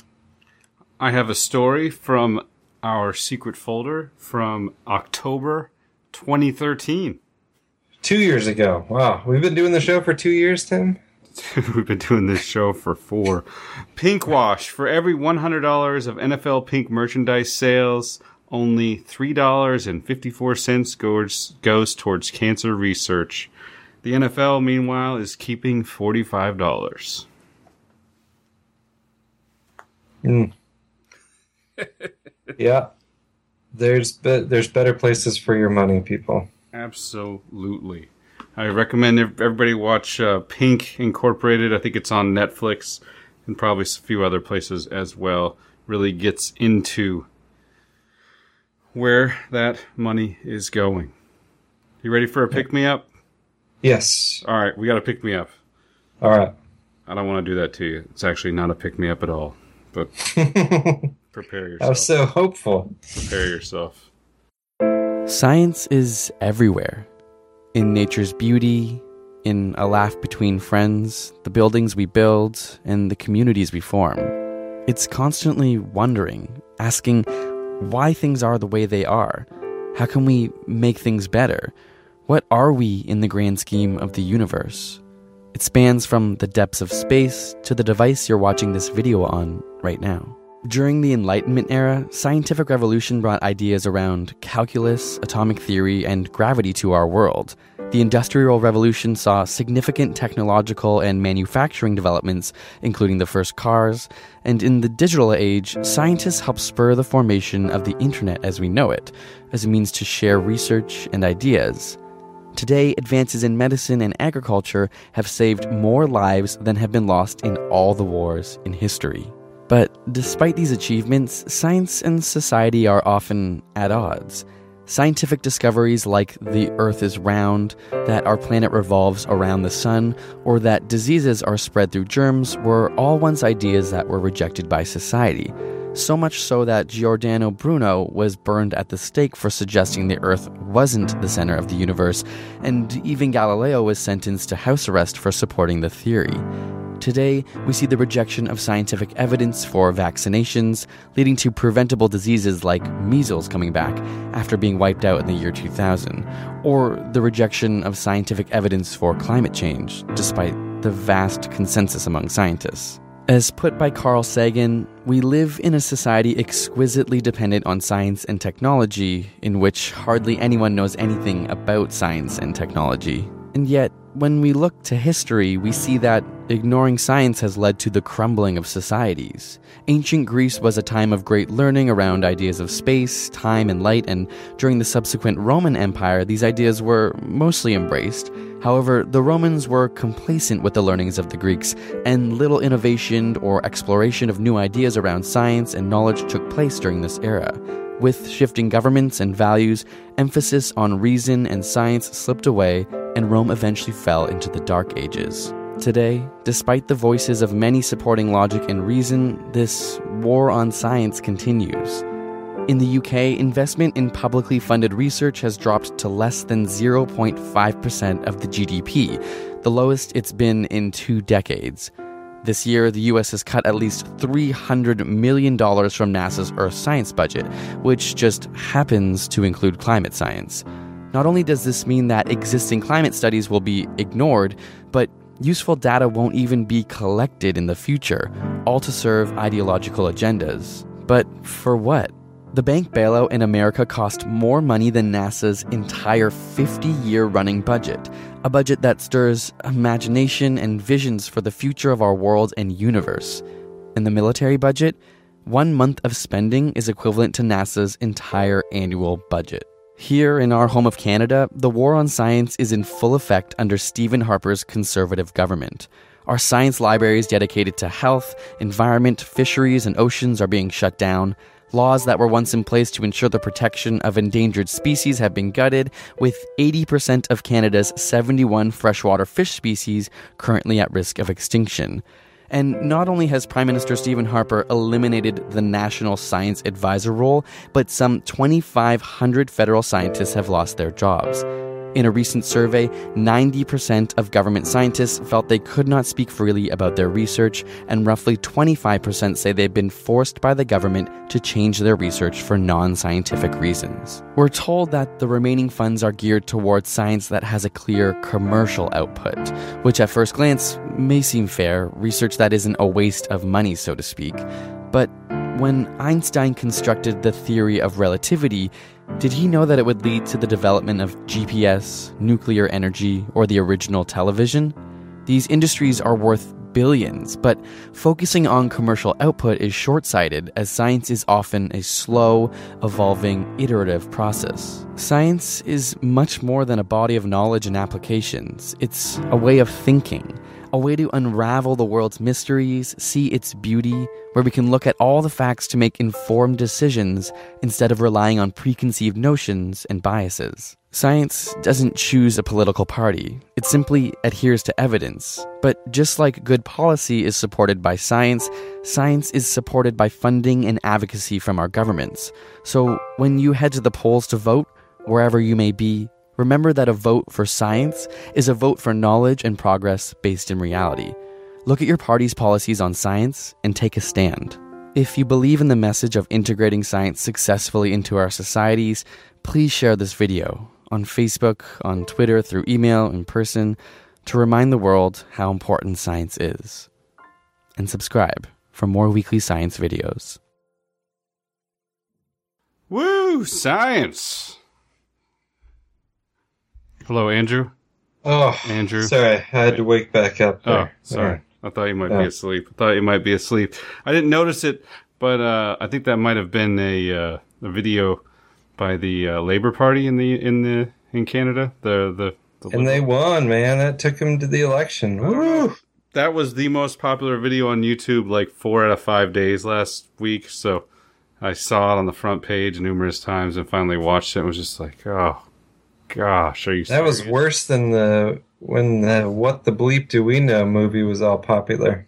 B: I have a story from our secret folder from October 2013.
C: two years ago. Wow, we've been doing the show for two years, Tim.
B: We've been doing this show for four. Pink wash for every $100 of NFL pink merchandise sales, only $3.54 goes, goes towards cancer research. The NFL, meanwhile, is keeping $45. Hmm.
C: Yeah, there's be- there's better places for your money, people.
B: Absolutely. I recommend everybody watch uh, Pink Incorporated. I think it's on Netflix and probably a few other places as well. Really gets into where that money is going. You ready for a pick me up?
C: Yes.
B: All right, we got to pick me up.
C: All right.
B: I don't want to do that to you. It's actually not a pick me up at all. But prepare yourself.
C: I
B: yourself.
C: was so hopeful.
B: Prepare yourself.
F: Science is everywhere in nature's beauty, in a laugh between friends, the buildings we build, and the communities we form. It's constantly wondering, asking why things are the way they are. How can we make things better? What are we in the grand scheme of the universe? It spans from the depths of space to the device you're watching this video on right now. During the Enlightenment era, scientific revolution brought ideas around calculus, atomic theory, and gravity to our world. The Industrial Revolution saw significant technological and manufacturing developments, including the first cars, and in the digital age, scientists helped spur the formation of the internet as we know it, as a means to share research and ideas. Today, advances in medicine and agriculture have saved more lives than have been lost in all the wars in history. But despite these achievements, science and society are often at odds. Scientific discoveries like the Earth is round, that our planet revolves around the sun, or that diseases are spread through germs were all once ideas that were rejected by society. So much so that Giordano Bruno was burned at the stake for suggesting the Earth wasn't the center of the universe, and even Galileo was sentenced to house arrest for supporting the theory. Today, we see the rejection of scientific evidence for vaccinations, leading to preventable diseases like measles coming back after being wiped out in the year 2000, or the rejection of scientific evidence for climate change, despite the vast consensus among scientists. As put by Carl Sagan, we live in a society exquisitely dependent on science and technology, in which hardly anyone knows anything about science and technology. And yet, when we look to history, we see that ignoring science has led to the crumbling of societies. Ancient Greece was a time of great learning around ideas of space, time, and light, and during the subsequent Roman Empire, these ideas were mostly embraced. However, the Romans were complacent with the learnings of the Greeks, and little innovation or exploration of new ideas around science and knowledge took place during this era. With shifting governments and values, emphasis on reason and science slipped away, and Rome eventually fell into the Dark Ages. Today, despite the voices of many supporting logic and reason, this war on science continues. In the UK, investment in publicly funded research has dropped to less than 0.5% of the GDP, the lowest it's been in two decades. This year, the US has cut at least $300 million from NASA's Earth science budget, which just happens to include climate science. Not only does this mean that existing climate studies will be ignored, but useful data won't even be collected in the future, all to serve ideological agendas. But for what? The bank bailout in America cost more money than NASA's entire 50 year running budget, a budget that stirs imagination and visions for the future of our world and universe. In the military budget, one month of spending is equivalent to NASA's entire annual budget. Here in our home of Canada, the war on science is in full effect under Stephen Harper's conservative government. Our science libraries dedicated to health, environment, fisheries, and oceans are being shut down. Laws that were once in place to ensure the protection of endangered species have been gutted, with 80% of Canada's 71 freshwater fish species currently at risk of extinction. And not only has Prime Minister Stephen Harper eliminated the National Science Advisor role, but some 2,500 federal scientists have lost their jobs. In a recent survey, 90% of government scientists felt they could not speak freely about their research, and roughly 25% say they've been forced by the government to change their research for non scientific reasons. We're told that the remaining funds are geared towards science that has a clear commercial output, which at first glance may seem fair, research that isn't a waste of money, so to speak. But when Einstein constructed the theory of relativity, did he know that it would lead to the development of GPS, nuclear energy, or the original television? These industries are worth billions, but focusing on commercial output is short sighted as science is often a slow, evolving, iterative process. Science is much more than a body of knowledge and applications, it's a way of thinking a way to unravel the world's mysteries, see its beauty, where we can look at all the facts to make informed decisions instead of relying on preconceived notions and biases. Science doesn't choose a political party, it simply adheres to evidence. But just like good policy is supported by science, science is supported by funding and advocacy from our governments. So when you head to the polls to vote, wherever you may be, remember that a vote for science is a vote for knowledge and progress based in reality. Look at your party's policies on science and take a stand. If you believe in the message of integrating science successfully into our societies, please share this video on Facebook, on Twitter, through email, in person, to remind the world how important science is. And subscribe for more weekly science videos.
B: Woo! Science! Hello, Andrew.
C: Oh,
B: Andrew.
C: Sorry, I had to wake back up.
B: Oh,
C: There.
B: sorry. I thought you might be asleep. I thought you might be asleep. I didn't notice it, but uh, I think that might have been a uh, a video by the uh, Labor Party in the in the in Canada. The the, the
C: And they won, man. That took them to the election. Woo!
B: that was the most popular video on YouTube like four out of five days last week. So I saw it on the front page numerous times and finally watched it. and was just like, oh gosh, are you?
C: That was worse than the when the "What the bleep do we know" movie was all popular.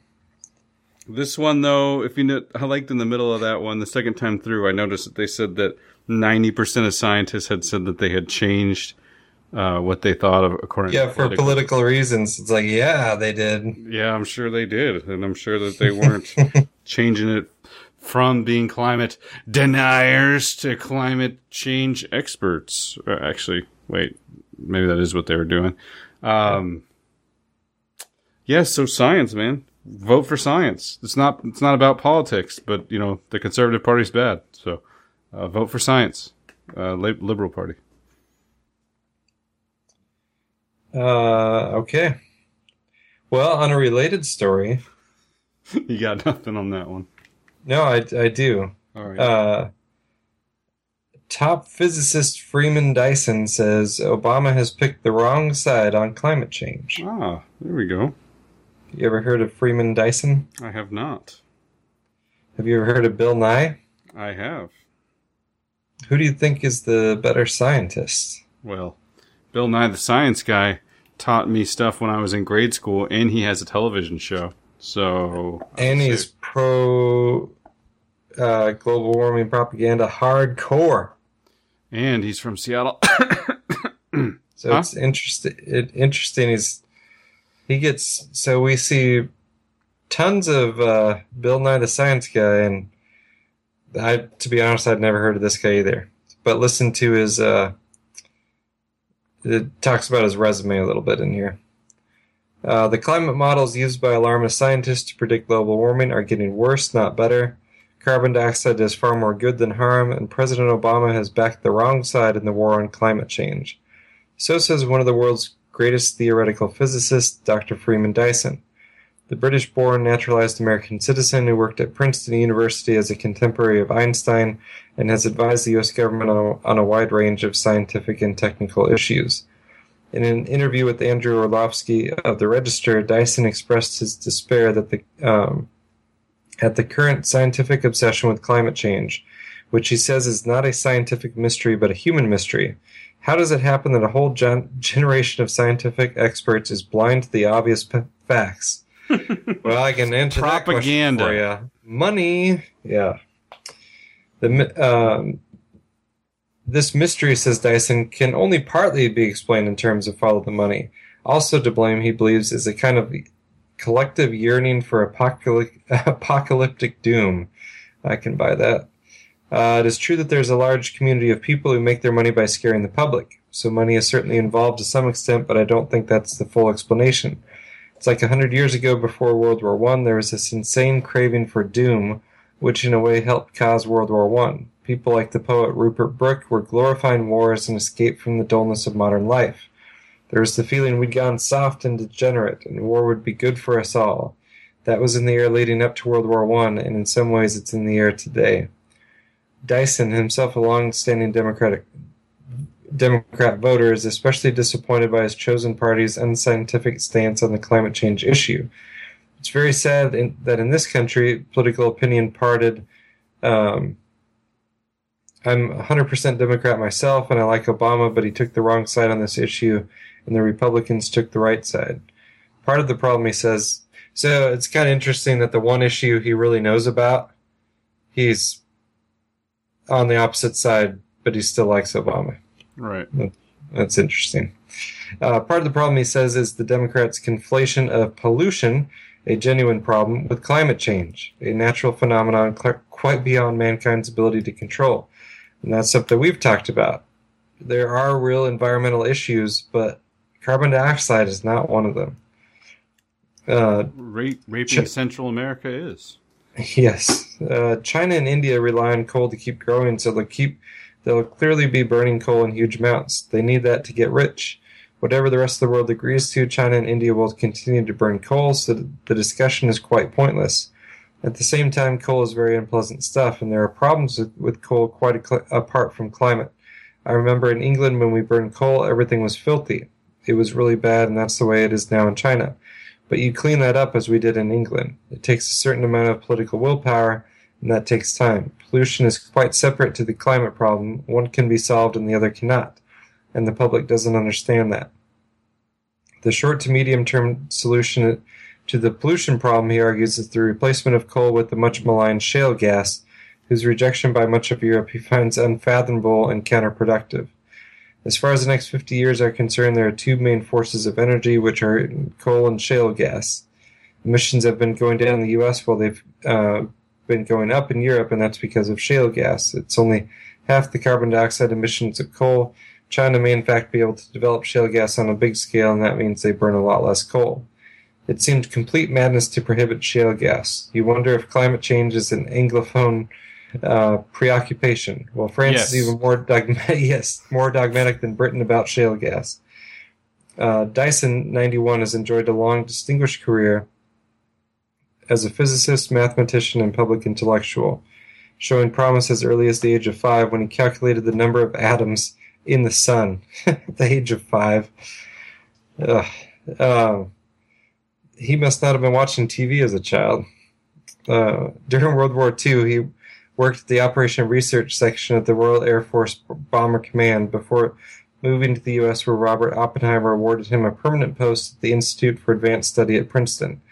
B: This one, though, if you know, I liked in the middle of that one, the second time through, I noticed that they said that 90% of scientists had said that they had changed uh, what they thought of according to.
C: Yeah,
B: to
C: for political reasons. It's like, yeah, they did.
B: Yeah, I'm sure they did. And I'm sure that they weren't changing it from being climate deniers to climate change experts. Uh, actually, wait, maybe that is what they were doing. Um, yeah, so science, man. Vote for science. It's not it's not about politics, but you know the Conservative Party's bad. So uh, vote for science. Uh, Liberal Party.
C: Uh, okay. Well, on a related story,
B: you got nothing on that one.
C: no, I, I do.
B: All right.
C: Uh, top physicist Freeman Dyson says Obama has picked the wrong side on climate change.
B: ah, there we go.
C: You ever heard of Freeman Dyson?
B: I have not.
C: Have you ever heard of Bill Nye?
B: I have.
C: Who do you think is the better scientist?
B: Well, Bill Nye the Science Guy taught me stuff when I was in grade school, and he has a television show. So,
C: And he's pro uh, global warming propaganda hardcore.
B: And he's from Seattle.
C: So
B: Huh?
C: it's interesting. It, interesting is he gets. So we see tons of uh, Bill Nye the Science Guy, and I, to be honest, I'd never heard of this guy either. But listen to his. Uh, it talks about his resume a little bit in here. Uh, the climate models used by alarmist scientists to predict global warming are getting worse, not better. Carbon dioxide does far more good than harm, and President Obama has backed the wrong side in the war on climate change. So says one of the world's greatest theoretical physicists, Dr. Freeman Dyson. The British born naturalized American citizen who worked at Princeton University as a contemporary of Einstein and has advised the U.S. government on a, on a wide range of scientific and technical issues. In an interview with Andrew Orlowski of the Register, Dyson expressed his despair that the um, at the current scientific obsession with climate change, which he says is not a scientific mystery but a human mystery. How does it happen that a whole gen- generation of scientific experts is blind to the obvious p- facts? well, I can answer
B: Propaganda.
C: that question for you. Money, yeah. The um, this mystery, says Dyson, can only partly be explained in terms of follow the money. Also to blame, he believes, is a kind of collective yearning for apocalyptic, apocalyptic doom. I can buy that. Uh, it is true that there's a large community of people who make their money by scaring the public. So money is certainly involved to some extent, but I don't think that's the full explanation. It's like a hundred years ago before World War One, there was this insane craving for doom, which in a way helped cause World War One. People like the poet Rupert Brooke were glorifying war as an escape from the dullness of modern life. There was the feeling we'd gone soft and degenerate, and war would be good for us all. That was in the air leading up to World War One, and in some ways it's in the air today. Dyson, himself a long-standing Democratic Democrat voter, is especially disappointed by his chosen party's unscientific stance on the climate change issue. It's very sad in, that in this country, political opinion parted. Um, I'm 100% Democrat myself, and I like Obama, but he took the wrong side on this issue, and the Republicans took the right side. Part of the problem, he says, so it's kind of interesting that the one issue he really knows about, he's on the opposite side, but he still likes Obama.
B: Right.
C: That's interesting. Uh, part of the problem, he says, is the Democrats' conflation of pollution, a genuine problem, with climate change, a natural phenomenon cl- quite beyond mankind's ability to control. And that's something we've talked about. There are real environmental issues, but carbon dioxide is not one of them. Uh,
B: Rape, raping
C: Ch-
B: Central America is.
C: Yes, uh, China and India rely on coal to keep growing, so they'll keep they'll clearly be burning coal in huge amounts. They need that to get rich. Whatever the rest of the world agrees to, China and India will continue to burn coal, so the discussion is quite pointless. At the same time, coal is very unpleasant stuff, and there are problems with, with coal quite a cl- apart from climate. I remember in England when we burned coal, everything was filthy. It was really bad, and that's the way it is now in China. But you clean that up as we did in England. It takes a certain amount of political willpower, and that takes time. Pollution is quite separate to the climate problem. One can be solved and the other cannot. And the public doesn't understand that. The short to medium term solution to the pollution problem, he argues, is the replacement of coal with the much maligned shale gas, whose rejection by much of Europe he finds unfathomable and counterproductive. As far as the next 50 years are concerned, there are two main forces of energy, which are coal and shale gas. Emissions have been going down in the U.S. while they've uh, been going up in Europe, and that's because of shale gas. It's only half the carbon dioxide emissions of coal. China may, in fact, be able to develop shale gas on a big scale, and that means they burn a lot less coal. It seemed complete madness to prohibit shale gas. You wonder if climate change is an Anglophone uh, preoccupation. Well, France
B: Yes.
C: is even more dogmatic. Yes, more dogmatic than Britain about shale gas. Uh, Dyson, 91, has enjoyed a long, distinguished career as a physicist, mathematician, and public intellectual, showing promise as early as the age of five when he calculated the number of atoms in the sun at the age of five. Ugh. Uh, he must not have been watching TV as a child. Uh, during World War II, he worked at the Operation Research Section at the Royal Air Force Bomber Command before moving to the U.S., where Robert Oppenheimer awarded him a permanent post at the Institute for Advanced Study at Princeton.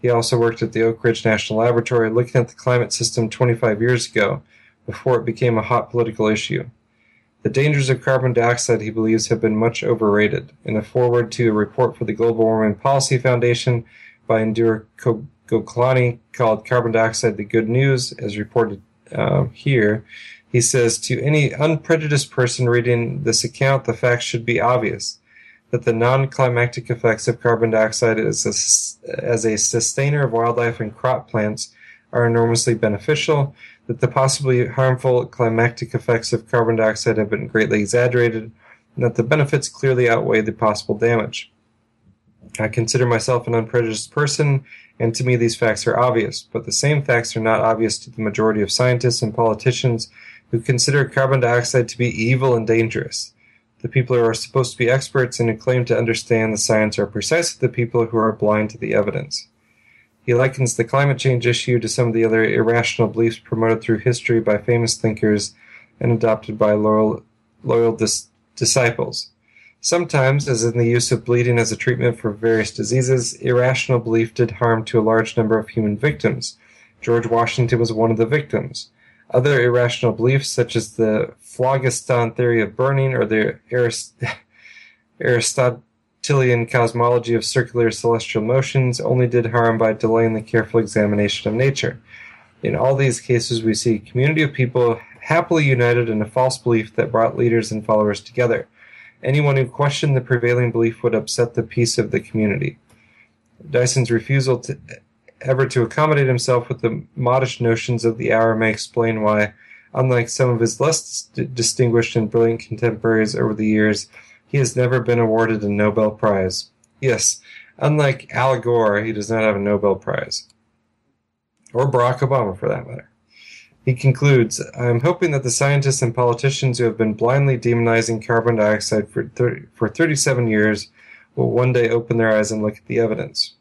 C: He also worked at the Oak Ridge National Laboratory looking at the climate system 25 years ago, before it became a hot political issue. The dangers of carbon dioxide, he believes, have been much overrated. In a foreword to a report for the Global Warming Policy Foundation by Indur Goklany called Carbon Dioxide the Good News, as reported um, here, he says, To any unprejudiced person reading this account, the facts should be obvious that the non climactic effects of carbon dioxide as a, as a sustainer of wildlife and crop plants are enormously beneficial, that the possibly harmful climactic effects of carbon dioxide have been greatly exaggerated, and that the benefits clearly outweigh the possible damage. I consider myself an unprejudiced person, and to me these facts are obvious, but the same facts are not obvious to the majority of scientists and politicians who consider carbon dioxide to be evil and dangerous. The people who are supposed to be experts and who claim to understand the science are precisely the people who are blind to the evidence. He likens the climate change issue to some of the other irrational beliefs promoted through history by famous thinkers and adopted by loyal, loyal dis- disciples. Sometimes, as in the use of bleeding as a treatment for various diseases, irrational belief did harm to a large number of human victims. George Washington was one of the victims. Other irrational beliefs, such as the phlogiston theory of burning or the Arist- Aristotelian cosmology of circular celestial motions, only did harm by delaying the careful examination of nature. In all these cases, we see a community of people happily united in a false belief that brought leaders and followers together. Anyone who questioned the prevailing belief would upset the peace of the community. Dyson's refusal to ever to accommodate himself with the modish notions of the hour may explain why, unlike some of his less distinguished and brilliant contemporaries over the years, he has never been awarded a Nobel Prize. Yes, unlike Al Gore, he does not have a Nobel Prize. Or Barack Obama, for that matter. He concludes, I am hoping that the scientists and politicians who have been blindly demonizing carbon dioxide for, 30, for 37 years will one day open their eyes and look at the evidence.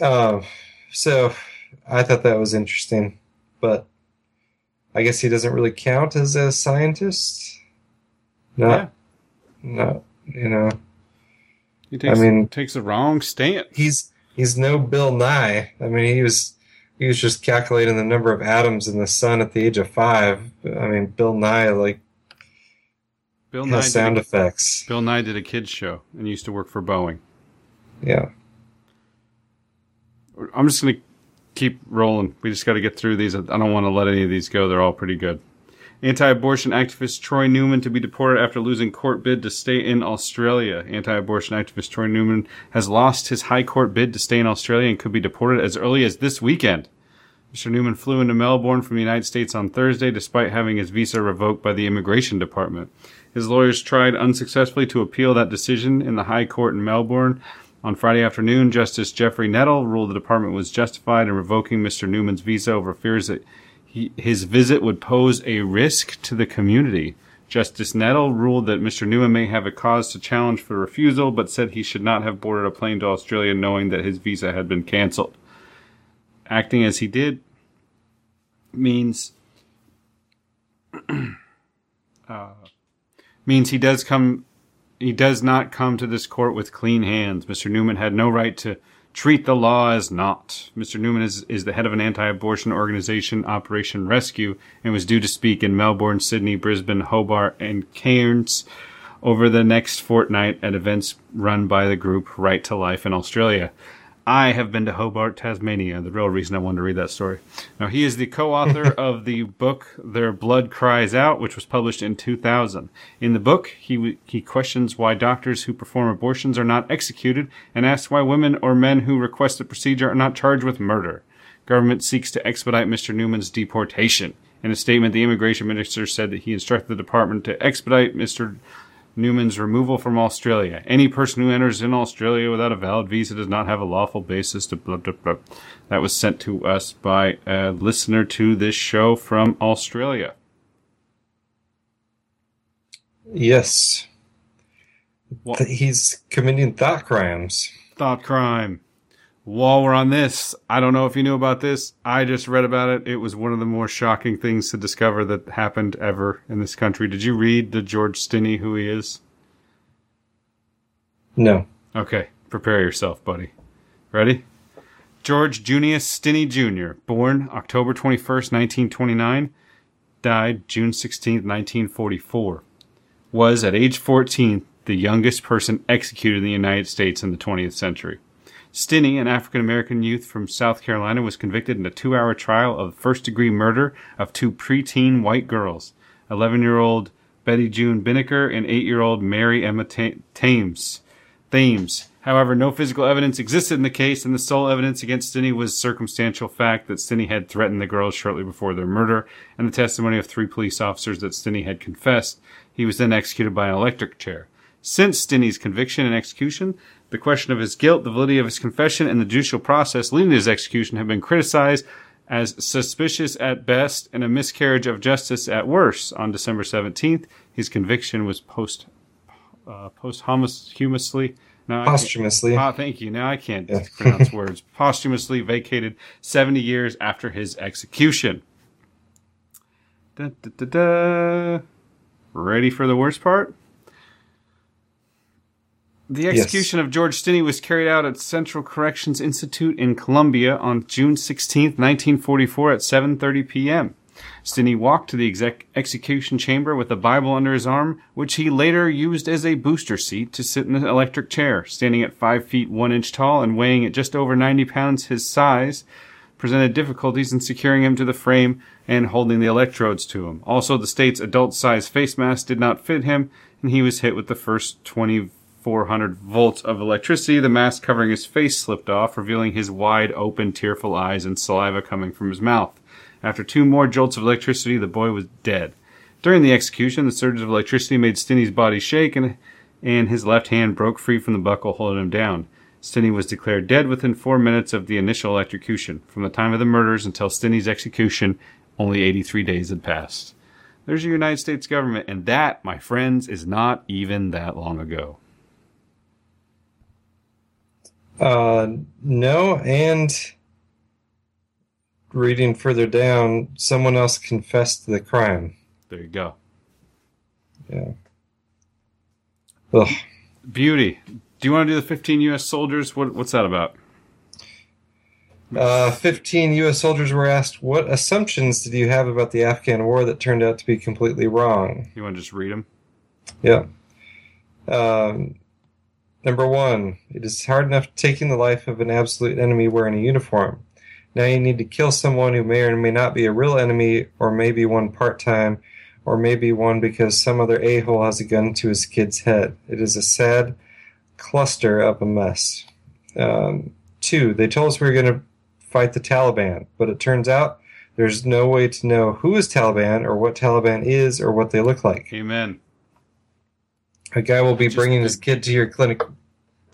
C: Uh, so, I thought that was interesting, but I guess he doesn't really count as a scientist. No,
B: Yeah.
C: no, you know,
B: He takes,
C: I mean-
B: takes the wrong stance.
C: he's he's no Bill Nye. I mean, he was he was just calculating the number of atoms in the sun at the age of five. I mean, Bill Nye like
B: Bill Nye,
C: sound
B: did,
C: effects.
B: Bill Nye did a kids show and used to work for Boeing.
C: Yeah,
B: I'm just going to keep rolling. We just got to get through these. I don't want to let any of these go. They're all pretty good. Anti-abortion activist Troy Newman to be deported after losing court bid to stay in Australia. Anti-abortion activist Troy Newman has lost his high court bid to stay in Australia and could be deported as early as this weekend. Mr. Newman flew into Melbourne from the United States on Thursday despite having his visa revoked by the immigration department. His lawyers tried unsuccessfully to appeal that decision in the High Court in Melbourne. On Friday afternoon, Justice Geoffrey Nettle ruled the department was justified in revoking Mr. Newman's visa over fears that he, his visit would pose a risk to the community. Justice Nettle ruled that Mr. Newman may have a cause to challenge for refusal, but said he should not have boarded a plane to Australia knowing that his visa had been cancelled. Acting as he did means uh, means he does come he does not come to this court with clean hands. Mr. Newman had no right to treat the law as not. Mr. Newman is, is the head of an anti-abortion organization, Operation Rescue, and was due to speak in Melbourne, Sydney, Brisbane, Hobart, and Cairns over the next fortnight at events run by the group Right to Life in Australia. I have been to Hobart, Tasmania. The real reason I wanted to read that story. Now, he is the co-author of the book "Their Blood Cries Out," which was published in 2000. In the book, he he questions why doctors who perform abortions are not executed, and asks why women or men who request the procedure are not charged with murder. Government seeks to expedite Mr. Newman's deportation. In a statement, the immigration minister said that he instructed the department to expedite Mr. Newman's removal from Australia. Any person who enters in Australia without a valid visa does not have a lawful basis to blah, blah, blah. That was sent to us by a listener to this show from Australia.
C: yes,
B: What?
C: He's committing thought crimes.
B: Thought crime. While we're on this, I don't know if you knew about this. I just read about it. It was one of the more shocking things to discover that happened ever in this country. Did you read the George Stinney who he is?
C: No,
B: Okay, prepare yourself, buddy. Ready? George Junius Stinney Jr., born October 21st, 1929, died June 16th, 1944, was at age 14 the youngest person executed in the United States in the 20th century. Stinney, an African American youth from South Carolina, was convicted in a two hour trial of first degree murder of two preteen white girls 11 year old Betty June Binnicker and 8 year old Mary Emma Thames. Thames. However, no physical evidence existed in the case, and the sole evidence against Stinney was circumstantial fact that Stinney had threatened the girls shortly before their murder, and the testimony of three police officers that Stinney had confessed. He was then executed by an electric chair. Since Stinney's conviction and execution, the question of his guilt, the validity of his confession, and the judicial process leading to his execution have been criticized as suspicious at best and a miscarriage of justice at worst. On December 17th, his conviction was post uh, posthumously? no,
C: posthumously.
B: Ah, thank you. Now I can't
C: Yeah.
B: pronounce words. Posthumously vacated 70 years after his execution. Da, da, da, da. Ready for the worst part? The
C: Yes.
B: execution of George Stinney was carried out at Central Corrections Institute in Columbia on June 16, 1944 at 7:30 p.m. Stinney walked to the exec- execution chamber with a Bible under his arm, which he later used as a booster seat to sit in the electric chair. Standing at 5 feet 1 inch tall and weighing at just over 90 pounds his size, presented difficulties in securing him to the frame and holding the electrodes to him. Also, the state's adult size face mask did not fit him, and he was hit with the first 2400 volts of electricity. The mask covering his face slipped off, revealing his wide open, tearful eyes and saliva coming from his mouth. After two more jolts of electricity, the boy was dead. During the execution, the surge of electricity made Stinney's body shake, and, and his left hand broke free from the buckle holding him down. Stinney was declared dead within four minutes of the initial electrocution. From the time of the murders until Stinney's execution, only 83 days had passed. There's your United States government, and that, my friends, is not even that long ago.
C: Uh, no, and reading further down, someone else confessed to the crime.
B: There you go.
C: Yeah. Ugh.
B: Beauty. Do you want to do the 15 U.S. soldiers? What, what's that about?
C: Uh, 15 U.S. soldiers were asked, What assumptions did you have about the Afghan war that turned out to be completely wrong?
B: You want to just read them?
C: Yeah. Um, number one, it is hard enough taking the life of an absolute enemy wearing a uniform. Now you need to kill someone who may or may not be a real enemy, or maybe one part time, or maybe one because some other a hole has a gun to his kid's head. It is a sad cluster of a mess. Um, two, they told us we were going to fight the Taliban, but it turns out there's no way to know who is Taliban, or what Taliban is, or what they look like.
B: Amen.
C: A guy will be
B: Just
C: bringing his kid to your clinic.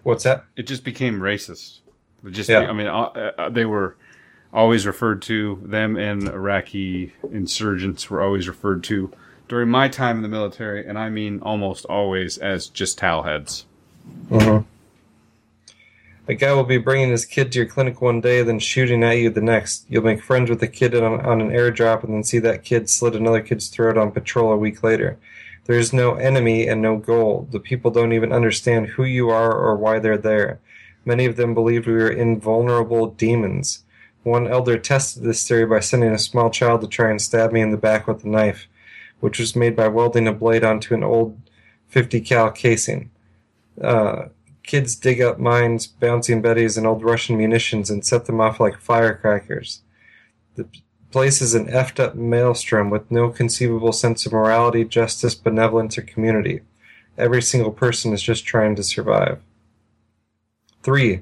C: What's that?
B: It just became racist. It just,
C: Yeah.
B: I mean, uh, uh, they were always referred to, them and Iraqi insurgents were always referred to during my time in the military, and I mean almost always as just towelheads.
C: A guy will be bringing his kid to your clinic one day, then shooting at you the next. You'll make friends with the kid on, on an airdrop, and then see that kid slit another kid's throat on patrol a week later. There is no enemy and no goal. The people don't even understand who you are or why they're there. Many of them believed we were invulnerable demons. One elder tested this theory by sending a small child to try and stab me in the back with a knife, which was made by welding a blade onto an old 50 cal casing. Uh, kids dig up mines, bouncing betties, and old Russian munitions and set them off like firecrackers. The place is an effed up maelstrom with no conceivable sense of morality, justice, benevolence, or community. Every single person is just trying to survive. Three,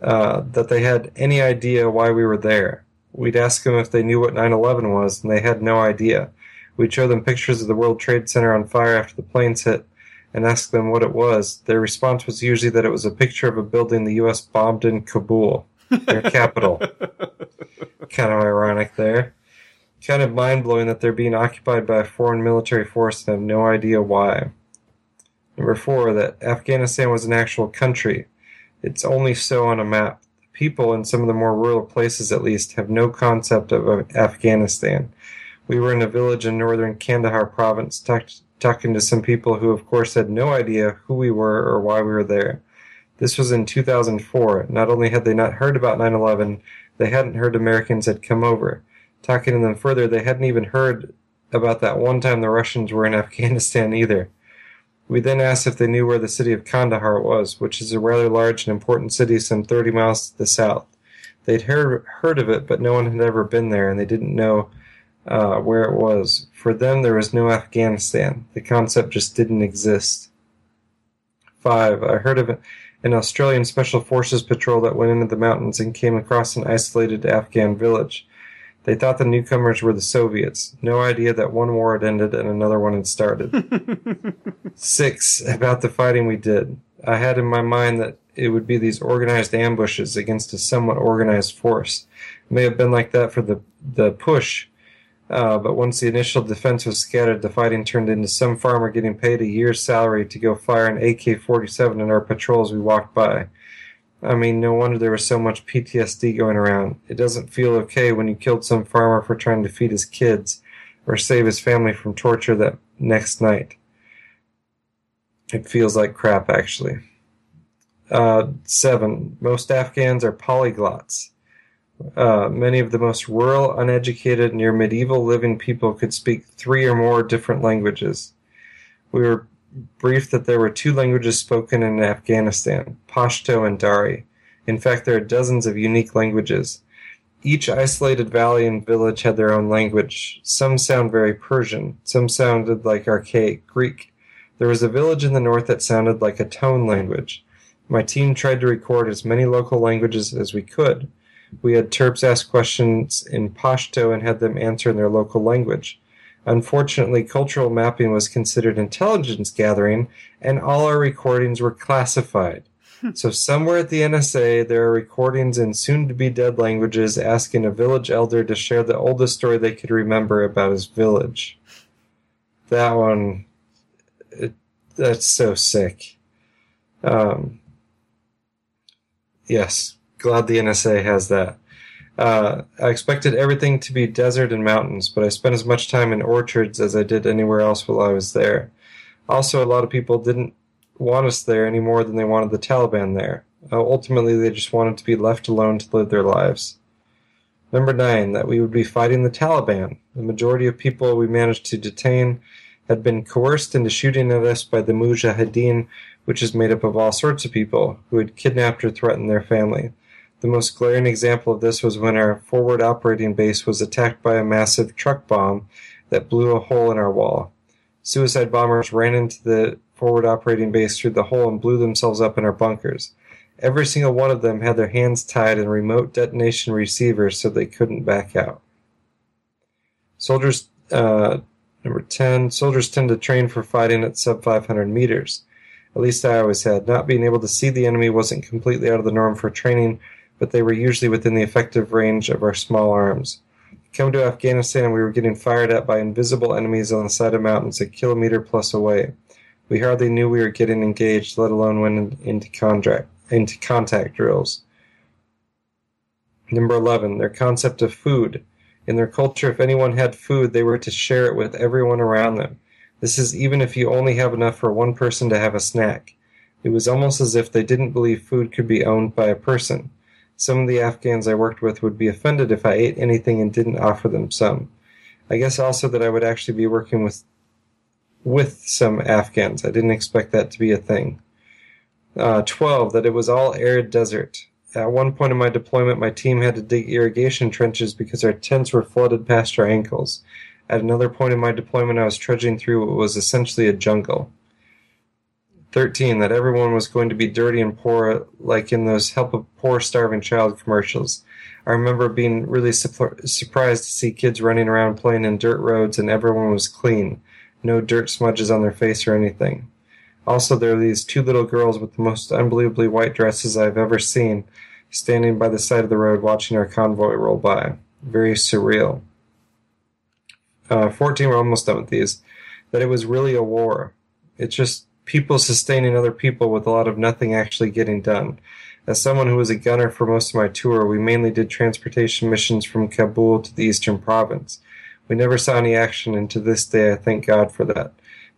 C: uh, that they had any idea why we were there. We'd ask them if they knew what 9 11 was, and they had no idea. We'd show them pictures of the World Trade Center on fire after the planes hit and ask them what it was. Their response was usually that it was a picture of a building the U.S. bombed in Kabul, their capital. kind of ironic there. Kind of mind blowing that they're being occupied by a foreign military force and have no idea why. Number four, that Afghanistan was an actual country. It's only so on a map. People in some of the more rural places, at least, have no concept of Afghanistan. We were in a village in northern Kandahar province talk- talking to some people who, of course, had no idea who we were or why we were there. This was in 2004. Not only had they not heard about 9 11, they hadn't heard Americans had come over. Talking to them further, they hadn't even heard about that one time the Russians were in Afghanistan either. We then asked if they knew where the city of Kandahar was, which is a rather large and important city some 30 miles to the south. They'd heard, heard of it, but no one had ever been there, and they didn't know uh, where it was. For them, there was no Afghanistan. The concept just didn't exist. Five, I heard of an Australian Special Forces patrol that went into the mountains and came across an isolated Afghan village. They thought the newcomers were the Soviets. No idea that one war had ended and another one had started. Six, about the fighting we did. I had in my mind that it would be these organized ambushes against a somewhat organized force. It may have been like that for the, the push Uh, but once the initial defense was scattered, the fighting turned into some farmer getting paid a year's salary to go fire an AK 47 in our patrols we walked by. I mean, no wonder there was so much PTSD going around. It doesn't feel okay when you killed some farmer for trying to feed his kids or save his family from torture that next night. It feels like crap, actually. Uh, seven. Most Afghans are polyglots. Uh, many of the most rural, uneducated, near medieval living people could speak three or more different languages. We were briefed that there were two languages spoken in Afghanistan Pashto and Dari. In fact, there are dozens of unique languages. Each isolated valley and village had their own language. Some sound very Persian, some sounded like archaic Greek. There was a village in the north that sounded like a tone language. My team tried to record as many local languages as we could. We had Terps ask questions in Pashto and had them answer in their local language. Unfortunately, cultural mapping was considered intelligence gathering, and all our recordings were classified. so, somewhere at the NSA, there are recordings in soon to be dead languages asking a village elder to share the oldest story they could remember about his village. That one, it, that's so sick. Um, yes, glad the NSA has that. Uh, I expected everything to be desert and mountains, but I spent as much time in orchards as I did anywhere else while I was there. Also, a lot of people didn't want us there any more than they wanted the Taliban there. Uh, ultimately, they just wanted to be left alone to live their lives. Number nine, that we would be fighting the Taliban. The majority of people we managed to detain had been coerced into shooting at us by the Mujahideen, which is made up of all sorts of people who had kidnapped or threatened their family. The most glaring example of this was when our forward operating base was attacked by a massive truck bomb that blew a hole in our wall. Suicide bombers ran into the forward operating base through the hole and blew themselves up in our bunkers. Every single one of them had their hands tied in remote detonation receivers so they couldn't back out. Soldiers, uh, number 10, soldiers tend to train for fighting at sub 500 meters. At least I always had. Not being able to see the enemy wasn't completely out of the norm for training but they were usually within the effective range of our small arms. Come to Afghanistan, and we were getting fired at by invisible enemies on the side of mountains a kilometer plus away. We hardly knew we were getting engaged, let alone went into contract into contact drills. Number 11, their concept of food. In their culture, if anyone had food, they were to share it with everyone around them. This is even if you only have enough for one person to have a snack. It was almost as if they didn't believe food could be owned by a person. Some of the Afghans I worked with would be offended if I ate anything and didn't offer them some. I guess also that I would actually be working with with some Afghans. I didn't expect that to be a thing. Uh, 12. That it was all arid desert. At one point in my deployment, my team had to dig irrigation trenches because our tents were flooded past our ankles. At another point in my deployment, I was trudging through what was essentially a jungle. 13 that everyone was going to be dirty and poor like in those help a poor starving child commercials. I remember being really su- surprised to see kids running around playing in dirt roads and everyone was clean. No dirt smudges on their face or anything. Also there are these two little girls with the most unbelievably white dresses i've ever seen standing by the side of the road watching our convoy roll by. Very surreal. Uh, 14 we're almost done with these. That it was really a war. It just people sustaining other people with a lot of nothing actually getting done. As someone who was a gunner for most of my tour, we mainly did transportation missions from Kabul to the eastern province. We never saw any action, and to this day I thank God for that.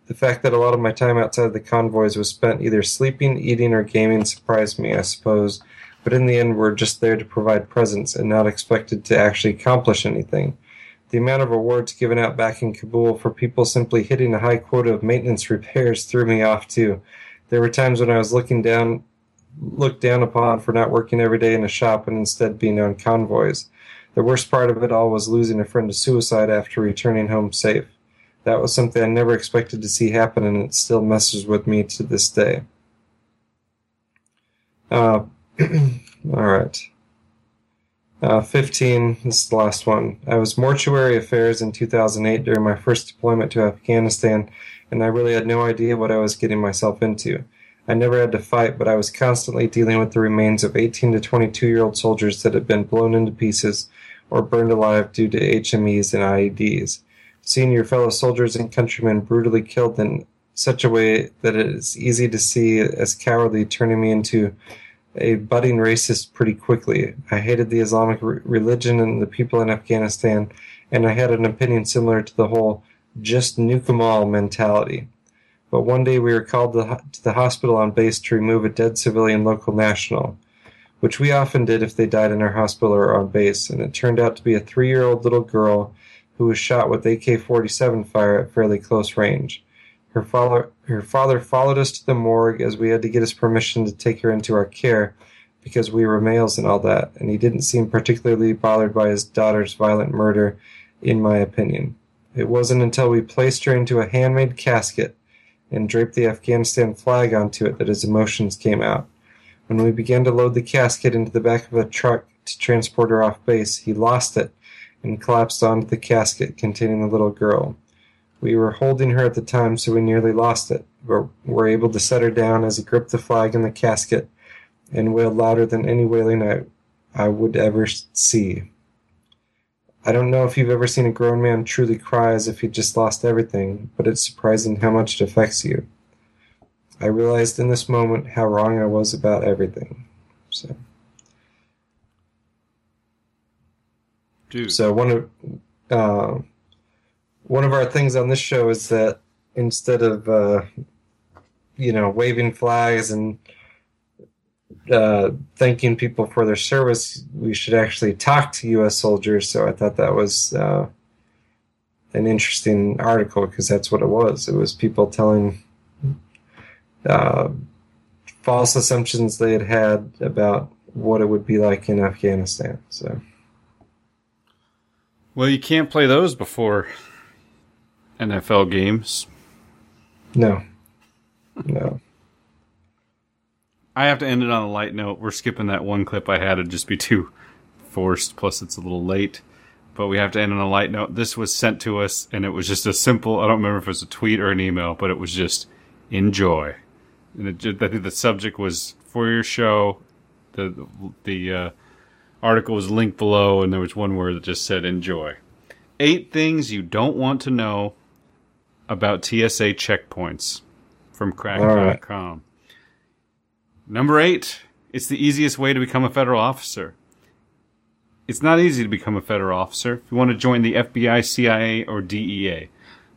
C: The fact that a lot of my time outside the convoys was spent either sleeping, eating, or gaming surprised me, I suppose, but in the end we're just there to provide presents and not expected to actually accomplish anything. The amount of awards given out back in Kabul for people simply hitting a high quota of maintenance repairs threw me off too. There were times when I was looking down looked down upon for not working every day in a shop and instead being on convoys. The worst part of it all was losing a friend to suicide after returning home safe. That was something I never expected to see happen, and it still messes with me to this day. Uh, all right. Uh, 15, this is the last one. I was mortuary affairs in 2008 during my first deployment to Afghanistan, and I really had no idea what I was getting myself into. I never had to fight, but I was constantly dealing with the remains of 18 to 22 year old soldiers that had been blown into pieces, or burned alive due to HMEs and IEDs. Seeing your fellow soldiers and countrymen brutally killed in such a way that it is easy to see as cowardly turning me into a budding racist pretty quickly. I hated the Islamic re- religion and the people in Afghanistan, and I had an opinion similar to the whole just nuke 'em all mentality. But one day we were called to, to the hospital on base to remove a dead civilian local national, which we often did if they died in our hospital or on base, and it turned out to be a three year old little girl who was shot with AK 47 fire at fairly close range. Her father, her father followed us to the morgue as we had to get his permission to take her into our care because we were males and all that, and he didn't seem particularly bothered by his daughter's violent murder, in my opinion. It wasn't until we placed her into a handmade casket and draped the Afghanistan flag onto it that his emotions came out. When we began to load the casket into the back of a truck to transport her off base, he lost it and collapsed onto the casket containing the little girl. We were holding her at the time, so we nearly lost it, but were able to set her down as he gripped the flag in the casket and wailed louder than any wailing I, I would ever see. I don't know if you've ever seen a grown man truly cry as if he'd just lost everything, but it's surprising how much it affects you. I realized in this moment how wrong I was about everything. So,
B: Dude.
C: so one of uh, one of our things on this show is that instead of uh, you know waving flags and uh, thanking people for their service, we should actually talk to U.S. soldiers. So I thought that was uh, an interesting article because that's what it was. It was people telling uh, false assumptions they had had about what it would be like in Afghanistan. So
B: Well, you can't play those before NFL games.
C: no, no.
B: I have to end it on a light note. We're skipping that one clip I had. It'd just be too forced. Plus, it's a little late. But we have to end on a light note. This was sent to us, and it was just a simple. I don't remember if it was a tweet or an email, but it was just enjoy. And it, I think the subject was for your show. The the uh, article was linked below, and there was one word that just said enjoy. Eight things you don't want to know about TSA checkpoints from Cracked.com. Number eight, it's the easiest way to become a federal officer. It's not easy to become a federal officer if you want to join the FBI, CIA, or DEA.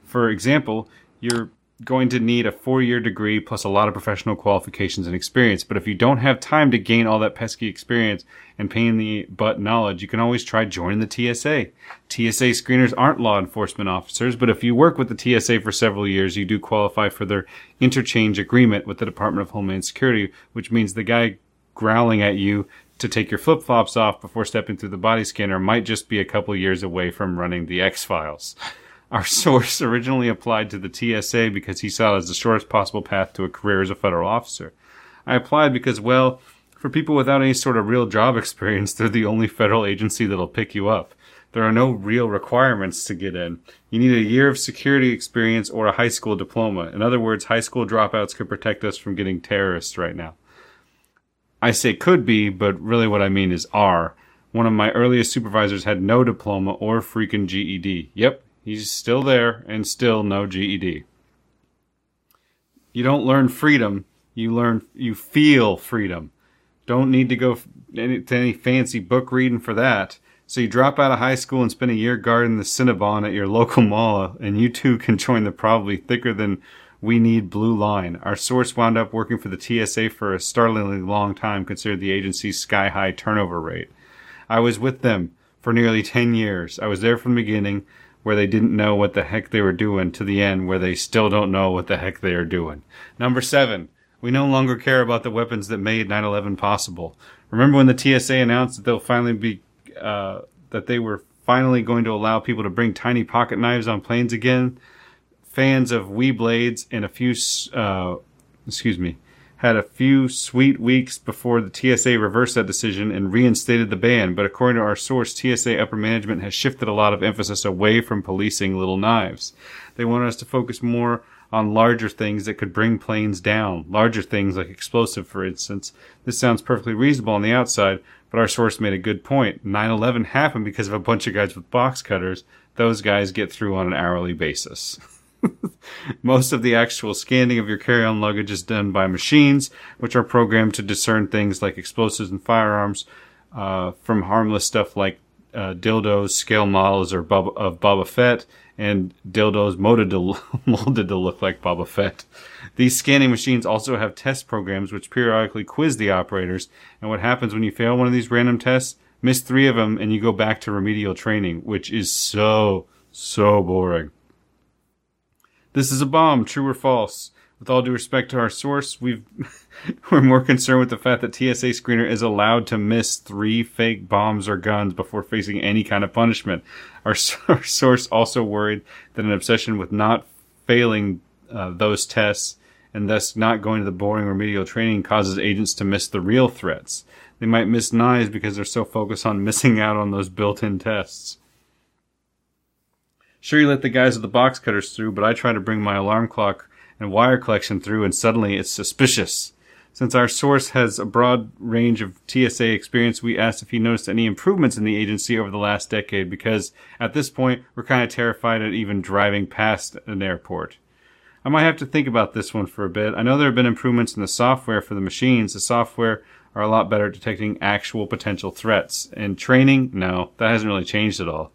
B: For example, you're going to need a four year degree plus a lot of professional qualifications and experience. But if you don't have time to gain all that pesky experience and pain in the butt knowledge, you can always try joining the TSA. TSA screeners aren't law enforcement officers, but if you work with the TSA for several years, you do qualify for their interchange agreement with the Department of Homeland Security, which means the guy growling at you to take your flip flops off before stepping through the body scanner might just be a couple years away from running the X Files. Our source originally applied to the TSA because he saw it as the shortest possible path to a career as a federal officer. I applied because, well, for people without any sort of real job experience, they're the only federal agency that'll pick you up. There are no real requirements to get in. You need a year of security experience or a high school diploma. In other words, high school dropouts could protect us from getting terrorists right now. I say could be, but really what I mean is are. One of my earliest supervisors had no diploma or freaking GED. Yep, he's still there and still no GED. You don't learn freedom, you learn you feel freedom. Don't need to go any, to any fancy book reading for that. So you drop out of high school and spend a year guarding the Cinnabon at your local mall, and you too can join the probably thicker than we need blue line. Our source wound up working for the TSA for a startlingly long time, considered the agency's sky high turnover rate. I was with them for nearly 10 years. I was there from the beginning, where they didn't know what the heck they were doing, to the end, where they still don't know what the heck they are doing. Number seven, we no longer care about the weapons that made 9 11 possible. Remember when the TSA announced that they'll finally be, uh, that they were finally going to allow people to bring tiny pocket knives on planes again? Fans of Wii Blades and a few, uh, excuse me, had a few sweet weeks before the TSA reversed that decision and reinstated the ban, but according to our source, TSA upper management has shifted a lot of emphasis away from policing little knives. They want us to focus more on larger things that could bring planes down, larger things like explosive, for instance. This sounds perfectly reasonable on the outside, but our source made a good point. 9-11 happened because of a bunch of guys with box cutters. Those guys get through on an hourly basis. Most of the actual scanning of your carry-on luggage is done by machines, which are programmed to discern things like explosives and firearms uh, from harmless stuff like uh, dildos, scale models, or Boba, of Boba Fett, and dildos molded to, molded to look like Boba Fett. These scanning machines also have test programs which periodically quiz the operators. And what happens when you fail one of these random tests? Miss three of them, and you go back to remedial training, which is so so boring. This is a bomb, true or false? With all due respect to our source, we've we're more concerned with the fact that TSA screener is allowed to miss three fake bombs or guns before facing any kind of punishment. Our, our source also worried that an obsession with not failing uh, those tests and thus not going to the boring remedial training causes agents to miss the real threats. They might miss knives because they're so focused on missing out on those built-in tests. Sure, you let the guys with the box cutters through, but I try to bring my alarm clock and wire collection through, and suddenly it's suspicious. Since our source has a broad range of TSA experience, we asked if he noticed any improvements in the agency over the last decade because at this point, we're kind of terrified at even driving past an airport. I might have to think about this one for a bit. I know there have been improvements in the software for the machines. The software are a lot better at detecting actual potential threats. And training, no, that hasn't really changed at all.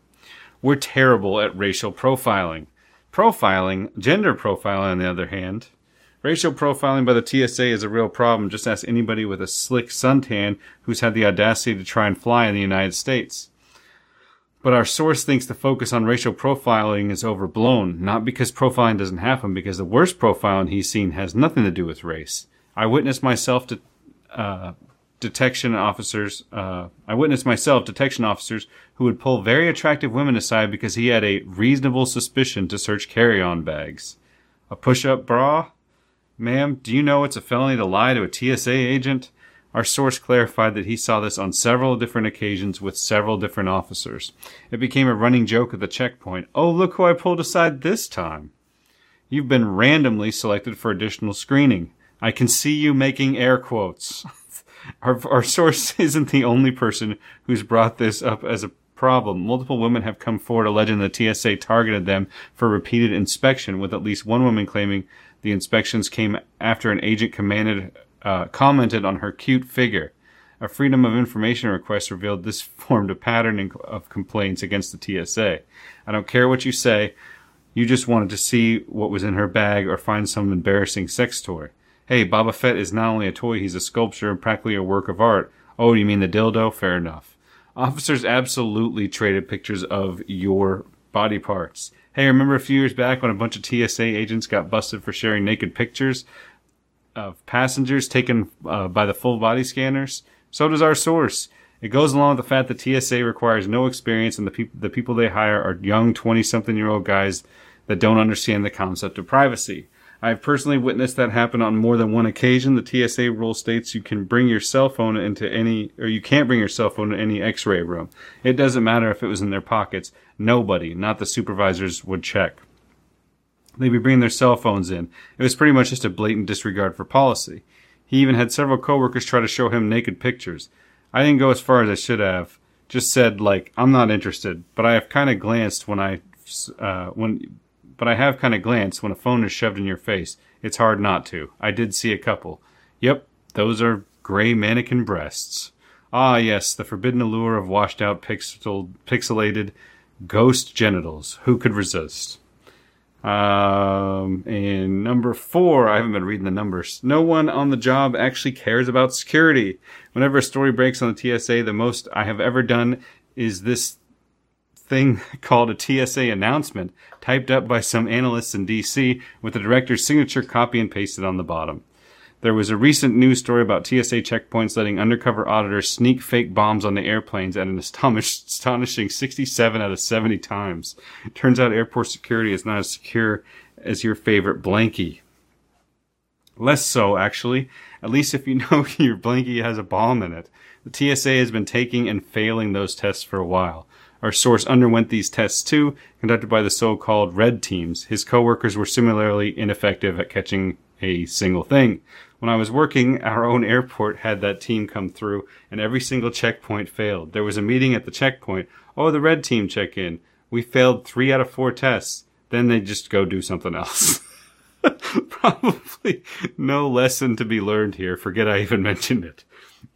B: We're terrible at racial profiling. Profiling, gender profiling, on the other hand, racial profiling by the TSA is a real problem. Just ask anybody with a slick suntan who's had the audacity to try and fly in the United States. But our source thinks the focus on racial profiling is overblown, not because profiling doesn't happen, because the worst profiling he's seen has nothing to do with race. I witnessed myself to, uh, detection officers, uh, I witnessed myself detection officers who would pull very attractive women aside because he had a reasonable suspicion to search carry-on bags. A push-up bra? Ma'am, do you know it's a felony to lie to a TSA agent? Our source clarified that he saw this on several different occasions with several different officers. It became a running joke at the checkpoint. Oh, look who I pulled aside this time. You've been randomly selected for additional screening. I can see you making air quotes. Our, our source isn't the only person who's brought this up as a problem. Multiple women have come forward alleging the TSA targeted them for repeated inspection, with at least one woman claiming the inspections came after an agent commanded, uh, commented on her cute figure. A Freedom of Information request revealed this formed a pattern of complaints against the TSA. I don't care what you say. You just wanted to see what was in her bag or find some embarrassing sex toy. Hey, Boba Fett is not only a toy, he's a sculpture and practically a work of art. Oh, you mean the dildo? Fair enough. Officers absolutely traded pictures of your body parts. Hey, remember a few years back when a bunch of TSA agents got busted for sharing naked pictures of passengers taken uh, by the full body scanners? So does our source. It goes along with the fact that TSA requires no experience and the, pe- the people they hire are young 20 something year old guys that don't understand the concept of privacy. I've personally witnessed that happen on more than one occasion. The TSA rule states you can bring your cell phone into any, or you can't bring your cell phone to any x-ray room. It doesn't matter if it was in their pockets. Nobody, not the supervisors, would check. They'd be bringing their cell phones in. It was pretty much just a blatant disregard for policy. He even had several coworkers try to show him naked pictures. I didn't go as far as I should have. Just said like, I'm not interested, but I have kind of glanced when I, uh, when but I have kind of glanced when a phone is shoved in your face. It's hard not to. I did see a couple. Yep, those are gray mannequin breasts. Ah, yes, the forbidden allure of washed out pixel, pixelated ghost genitals. Who could resist? Um, and number four, I haven't been reading the numbers. No one on the job actually cares about security. Whenever a story breaks on the TSA, the most I have ever done is this thing called a TSA announcement typed up by some analysts in DC with the director's signature copy and pasted on the bottom. There was a recent news story about TSA checkpoints letting undercover auditors sneak fake bombs on the airplanes at an astonishing 67 out of 70 times. It turns out airport security is not as secure as your favorite blankie. Less so, actually. At least if you know your blankie has a bomb in it. The TSA has been taking and failing those tests for a while. Our source underwent these tests too, conducted by the so-called red teams. His coworkers were similarly ineffective at catching a single thing. When I was working, our own airport had that team come through, and every single checkpoint failed. There was a meeting at the checkpoint. Oh, the red team check in. We failed three out of four tests. Then they just go do something else. Probably no lesson to be learned here. Forget I even mentioned it.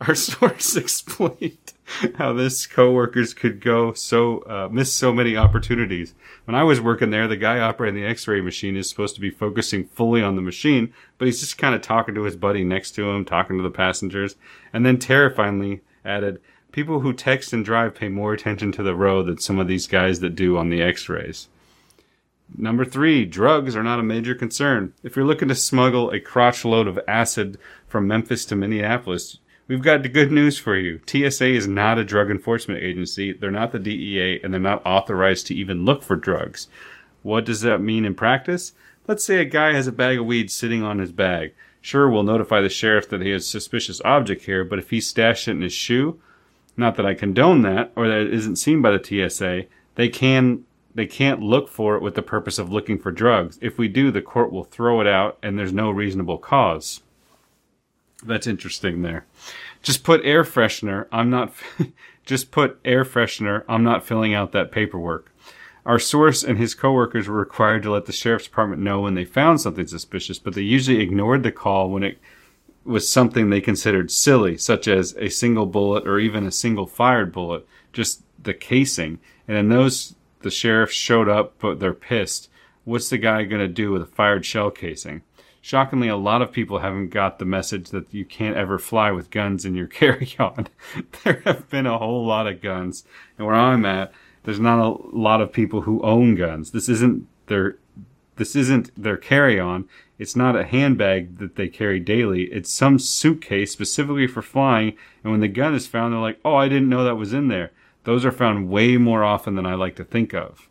B: Our source explained how this coworkers could go so uh, miss so many opportunities. When I was working there, the guy operating the X-ray machine is supposed to be focusing fully on the machine, but he's just kind of talking to his buddy next to him, talking to the passengers, and then terrifyingly added, "People who text and drive pay more attention to the road than some of these guys that do on the X-rays." Number three, drugs are not a major concern. If you're looking to smuggle a crotch load of acid from Memphis to Minneapolis, we've got the good news for you. TSA is not a drug enforcement agency. They're not the DEA, and they're not authorized to even look for drugs. What does that mean in practice? Let's say a guy has a bag of weed sitting on his bag. Sure, we'll notify the sheriff that he has a suspicious object here, but if he stashed it in his shoe, not that I condone that, or that it isn't seen by the TSA, they can they can't look for it with the purpose of looking for drugs. If we do, the court will throw it out and there's no reasonable cause. That's interesting there. Just put air freshener. I'm not, just put air freshener. I'm not filling out that paperwork. Our source and his coworkers were required to let the sheriff's department know when they found something suspicious, but they usually ignored the call when it was something they considered silly, such as a single bullet or even a single fired bullet, just the casing. And in those the sheriff showed up, but they're pissed. What's the guy going to do with a fired shell casing? Shockingly, a lot of people haven't got the message that you can't ever fly with guns in your carry-on. there have been a whole lot of guns, and where I'm at, there's not a lot of people who own guns. This isn't their this isn't their carry-on. It's not a handbag that they carry daily. It's some suitcase specifically for flying. And when the gun is found, they're like, "Oh, I didn't know that was in there." Those are found way more often than I like to think of.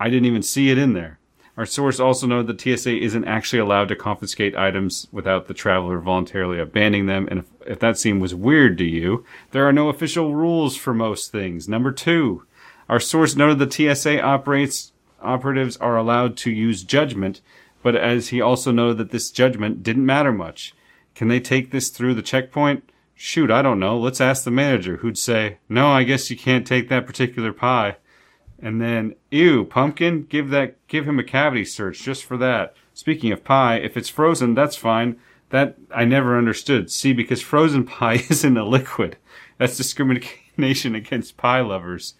B: I didn't even see it in there. Our source also noted that TSA isn't actually allowed to confiscate items without the traveler voluntarily abandoning them. And if, if that seemed was weird to you, there are no official rules for most things. Number two, our source noted that the TSA operates operatives are allowed to use judgment, but as he also noted that this judgment didn't matter much. Can they take this through the checkpoint? Shoot, I don't know. Let's ask the manager who'd say, no, I guess you can't take that particular pie. And then, ew, pumpkin, give that, give him a cavity search just for that. Speaking of pie, if it's frozen, that's fine. That I never understood. See, because frozen pie isn't a liquid. That's discrimination against pie lovers.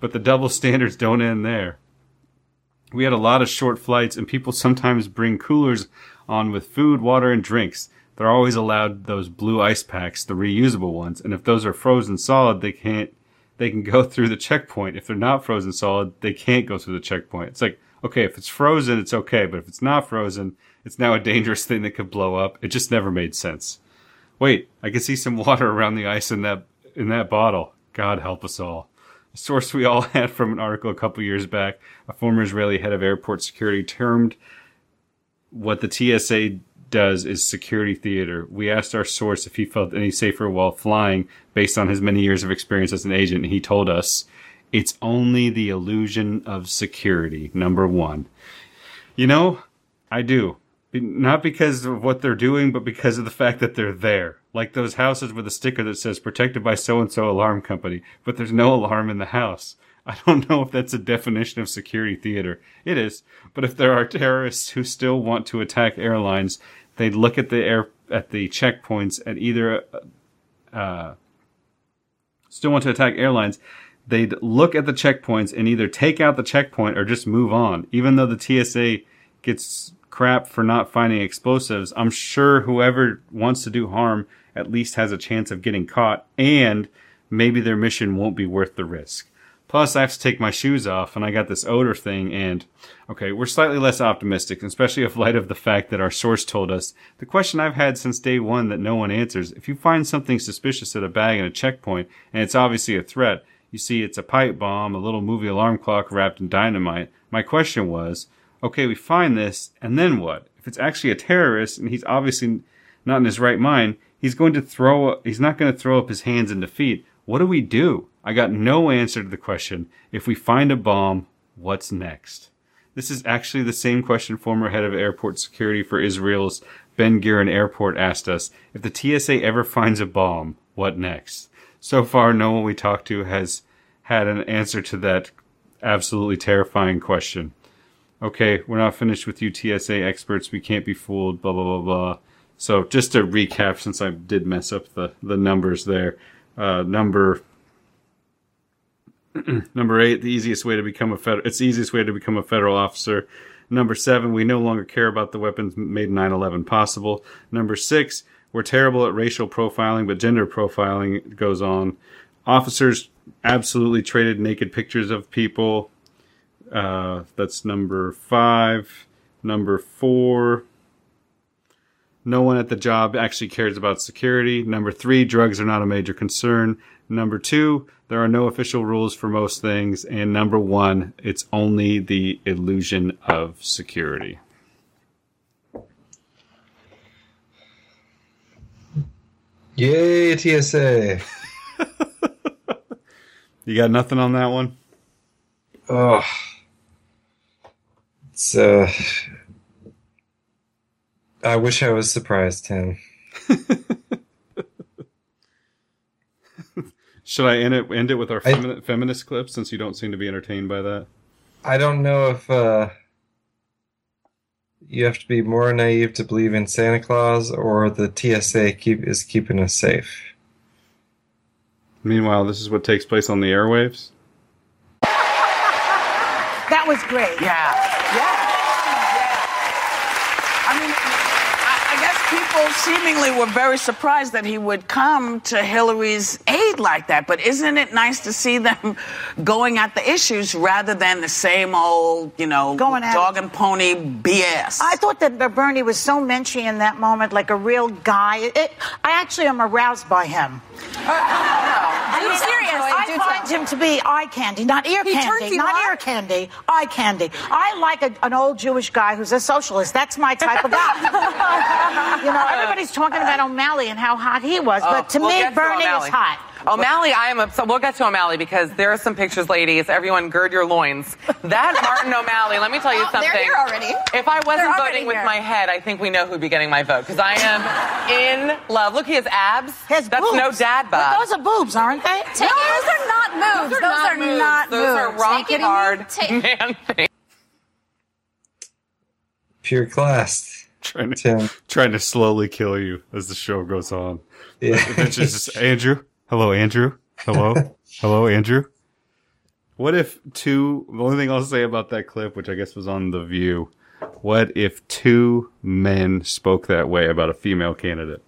B: But the double standards don't end there. We had a lot of short flights and people sometimes bring coolers on with food, water, and drinks they're always allowed those blue ice packs, the reusable ones. And if those are frozen solid, they can't, they can go through the checkpoint. If they're not frozen solid, they can't go through the checkpoint. It's like, okay, if it's frozen, it's okay. But if it's not frozen, it's now a dangerous thing that could blow up. It just never made sense. Wait, I can see some water around the ice in that, in that bottle. God help us all. A source we all had from an article a couple years back, a former Israeli head of airport security termed what the TSA does is security theater. We asked our source if he felt any safer while flying based on his many years of experience as an agent. And he told us it's only the illusion of security. Number one. You know, I do. Not because of what they're doing, but because of the fact that they're there. Like those houses with a sticker that says protected by so and so alarm company, but there's no alarm in the house. I don't know if that's a definition of security theater. It is. But if there are terrorists who still want to attack airlines, they'd look at the air at the checkpoints at either uh, still want to attack airlines they'd look at the checkpoints and either take out the checkpoint or just move on. Even though the TSA gets crap for not finding explosives i'm sure whoever wants to do harm at least has a chance of getting caught and maybe their mission won't be worth the risk Plus, I have to take my shoes off, and I got this odor thing, and okay, we're slightly less optimistic, especially in light of the fact that our source told us the question I've had since day one that no one answers. If you find something suspicious at a bag in a checkpoint, and it's obviously a threat, you see it's a pipe bomb, a little movie alarm clock wrapped in dynamite. My question was, okay, we find this, and then what? If it's actually a terrorist, and he's obviously not in his right mind, he's going to throw, he's not going to throw up his hands in defeat. What do we do? I got no answer to the question if we find a bomb, what's next? This is actually the same question former head of airport security for Israel's Ben Gurion Airport asked us if the TSA ever finds a bomb, what next? So far, no one we talked to has had an answer to that absolutely terrifying question. Okay, we're not finished with you TSA experts. We can't be fooled, blah, blah, blah, blah. So just to recap, since I did mess up the, the numbers there, uh, number Number eight, the easiest way to become a federal, it's the easiest way to become a federal officer. Number seven, we no longer care about the weapons made 9-11 possible. Number six, we're terrible at racial profiling, but gender profiling goes on. Officers absolutely traded naked pictures of people. Uh, that's number five. Number four, no one at the job actually cares about security. Number three, drugs are not a major concern. Number two, there are no official rules for most things. And number one, it's only the illusion of security.
C: Yay, TSA.
B: you got nothing on that one?
C: Oh. It's, uh, I wish I was surprised, Tim.
B: Should I end it end it with our femi- feminist clip since you don't seem to be entertained by that?
C: I don't know if uh, you have to be more naive to believe in Santa Claus or the TSA keep is keeping us safe.
B: Meanwhile, this is what takes place on the airwaves.
G: That was great.
H: Yeah. Yeah. I mean, people seemingly were very surprised that he would come to Hillary's aid like that. But isn't it nice to see them going at the issues rather than the same old, you know, going dog and pony BS?
G: I thought that Bernie was so menschy in that moment, like a real guy. It, I actually am aroused by him. Uh,
I: Are serious?
G: I, find him to be eye candy, not ear he candy, not ear candy, eye candy. I like a, an old Jewish guy who's a socialist. That's my type of guy. you know, everybody's talking about O'Malley and how hot he was, oh, but to
I: we'll
G: me, Bernie is hot.
I: O'Malley, I am. A, so we'll get to O'Malley because there are some pictures, ladies. Everyone, gird your loins. That Martin O'Malley. Let me tell you
J: oh,
I: something.
J: They're here already.
I: If I wasn't voting
J: here.
I: with my head, I think we know who'd be getting my vote because I am in love. Look, he has abs.
G: His
I: That's
G: boobs.
I: no dad bod.
G: But those are boobs, aren't they?
J: Take no,
G: those
J: are not moves.
I: Those are,
J: those
I: not,
J: are
I: moves.
J: not
I: those
J: moves.
I: are rock hard man things.
C: Pure class.
B: Trying to, trying to slowly kill you as the show goes on.
C: Yeah.
B: Just Andrew. Hello, Andrew. Hello, hello, Andrew. What if two? The only thing I'll say about that clip, which I guess was on the View, what if two men spoke that way about a female candidate?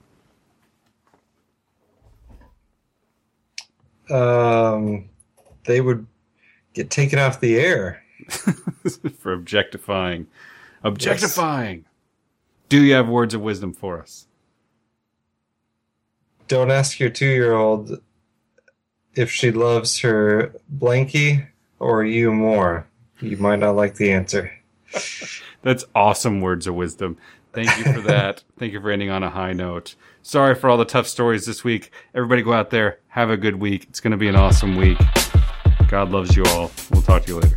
C: Um, they would get taken off the air
B: for objectifying. Objectifying. Yes. Do you have words of wisdom for us?
C: Don't ask your two-year-old if she loves her blankie or you more. You might not like the answer.
B: That's awesome words of wisdom. Thank you for that. Thank you for ending on a high note. Sorry for all the tough stories this week. Everybody go out there, have a good week. It's going to be an awesome week. God loves you all. We'll talk to you later.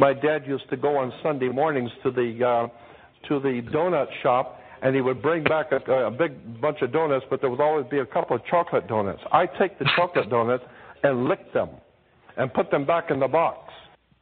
K: My dad used to go on Sunday mornings to the uh, to the donut shop
J: and he would bring back a, a big bunch of donuts, but there would always be a couple of chocolate donuts. I take the chocolate donuts and lick them and put them back in the box.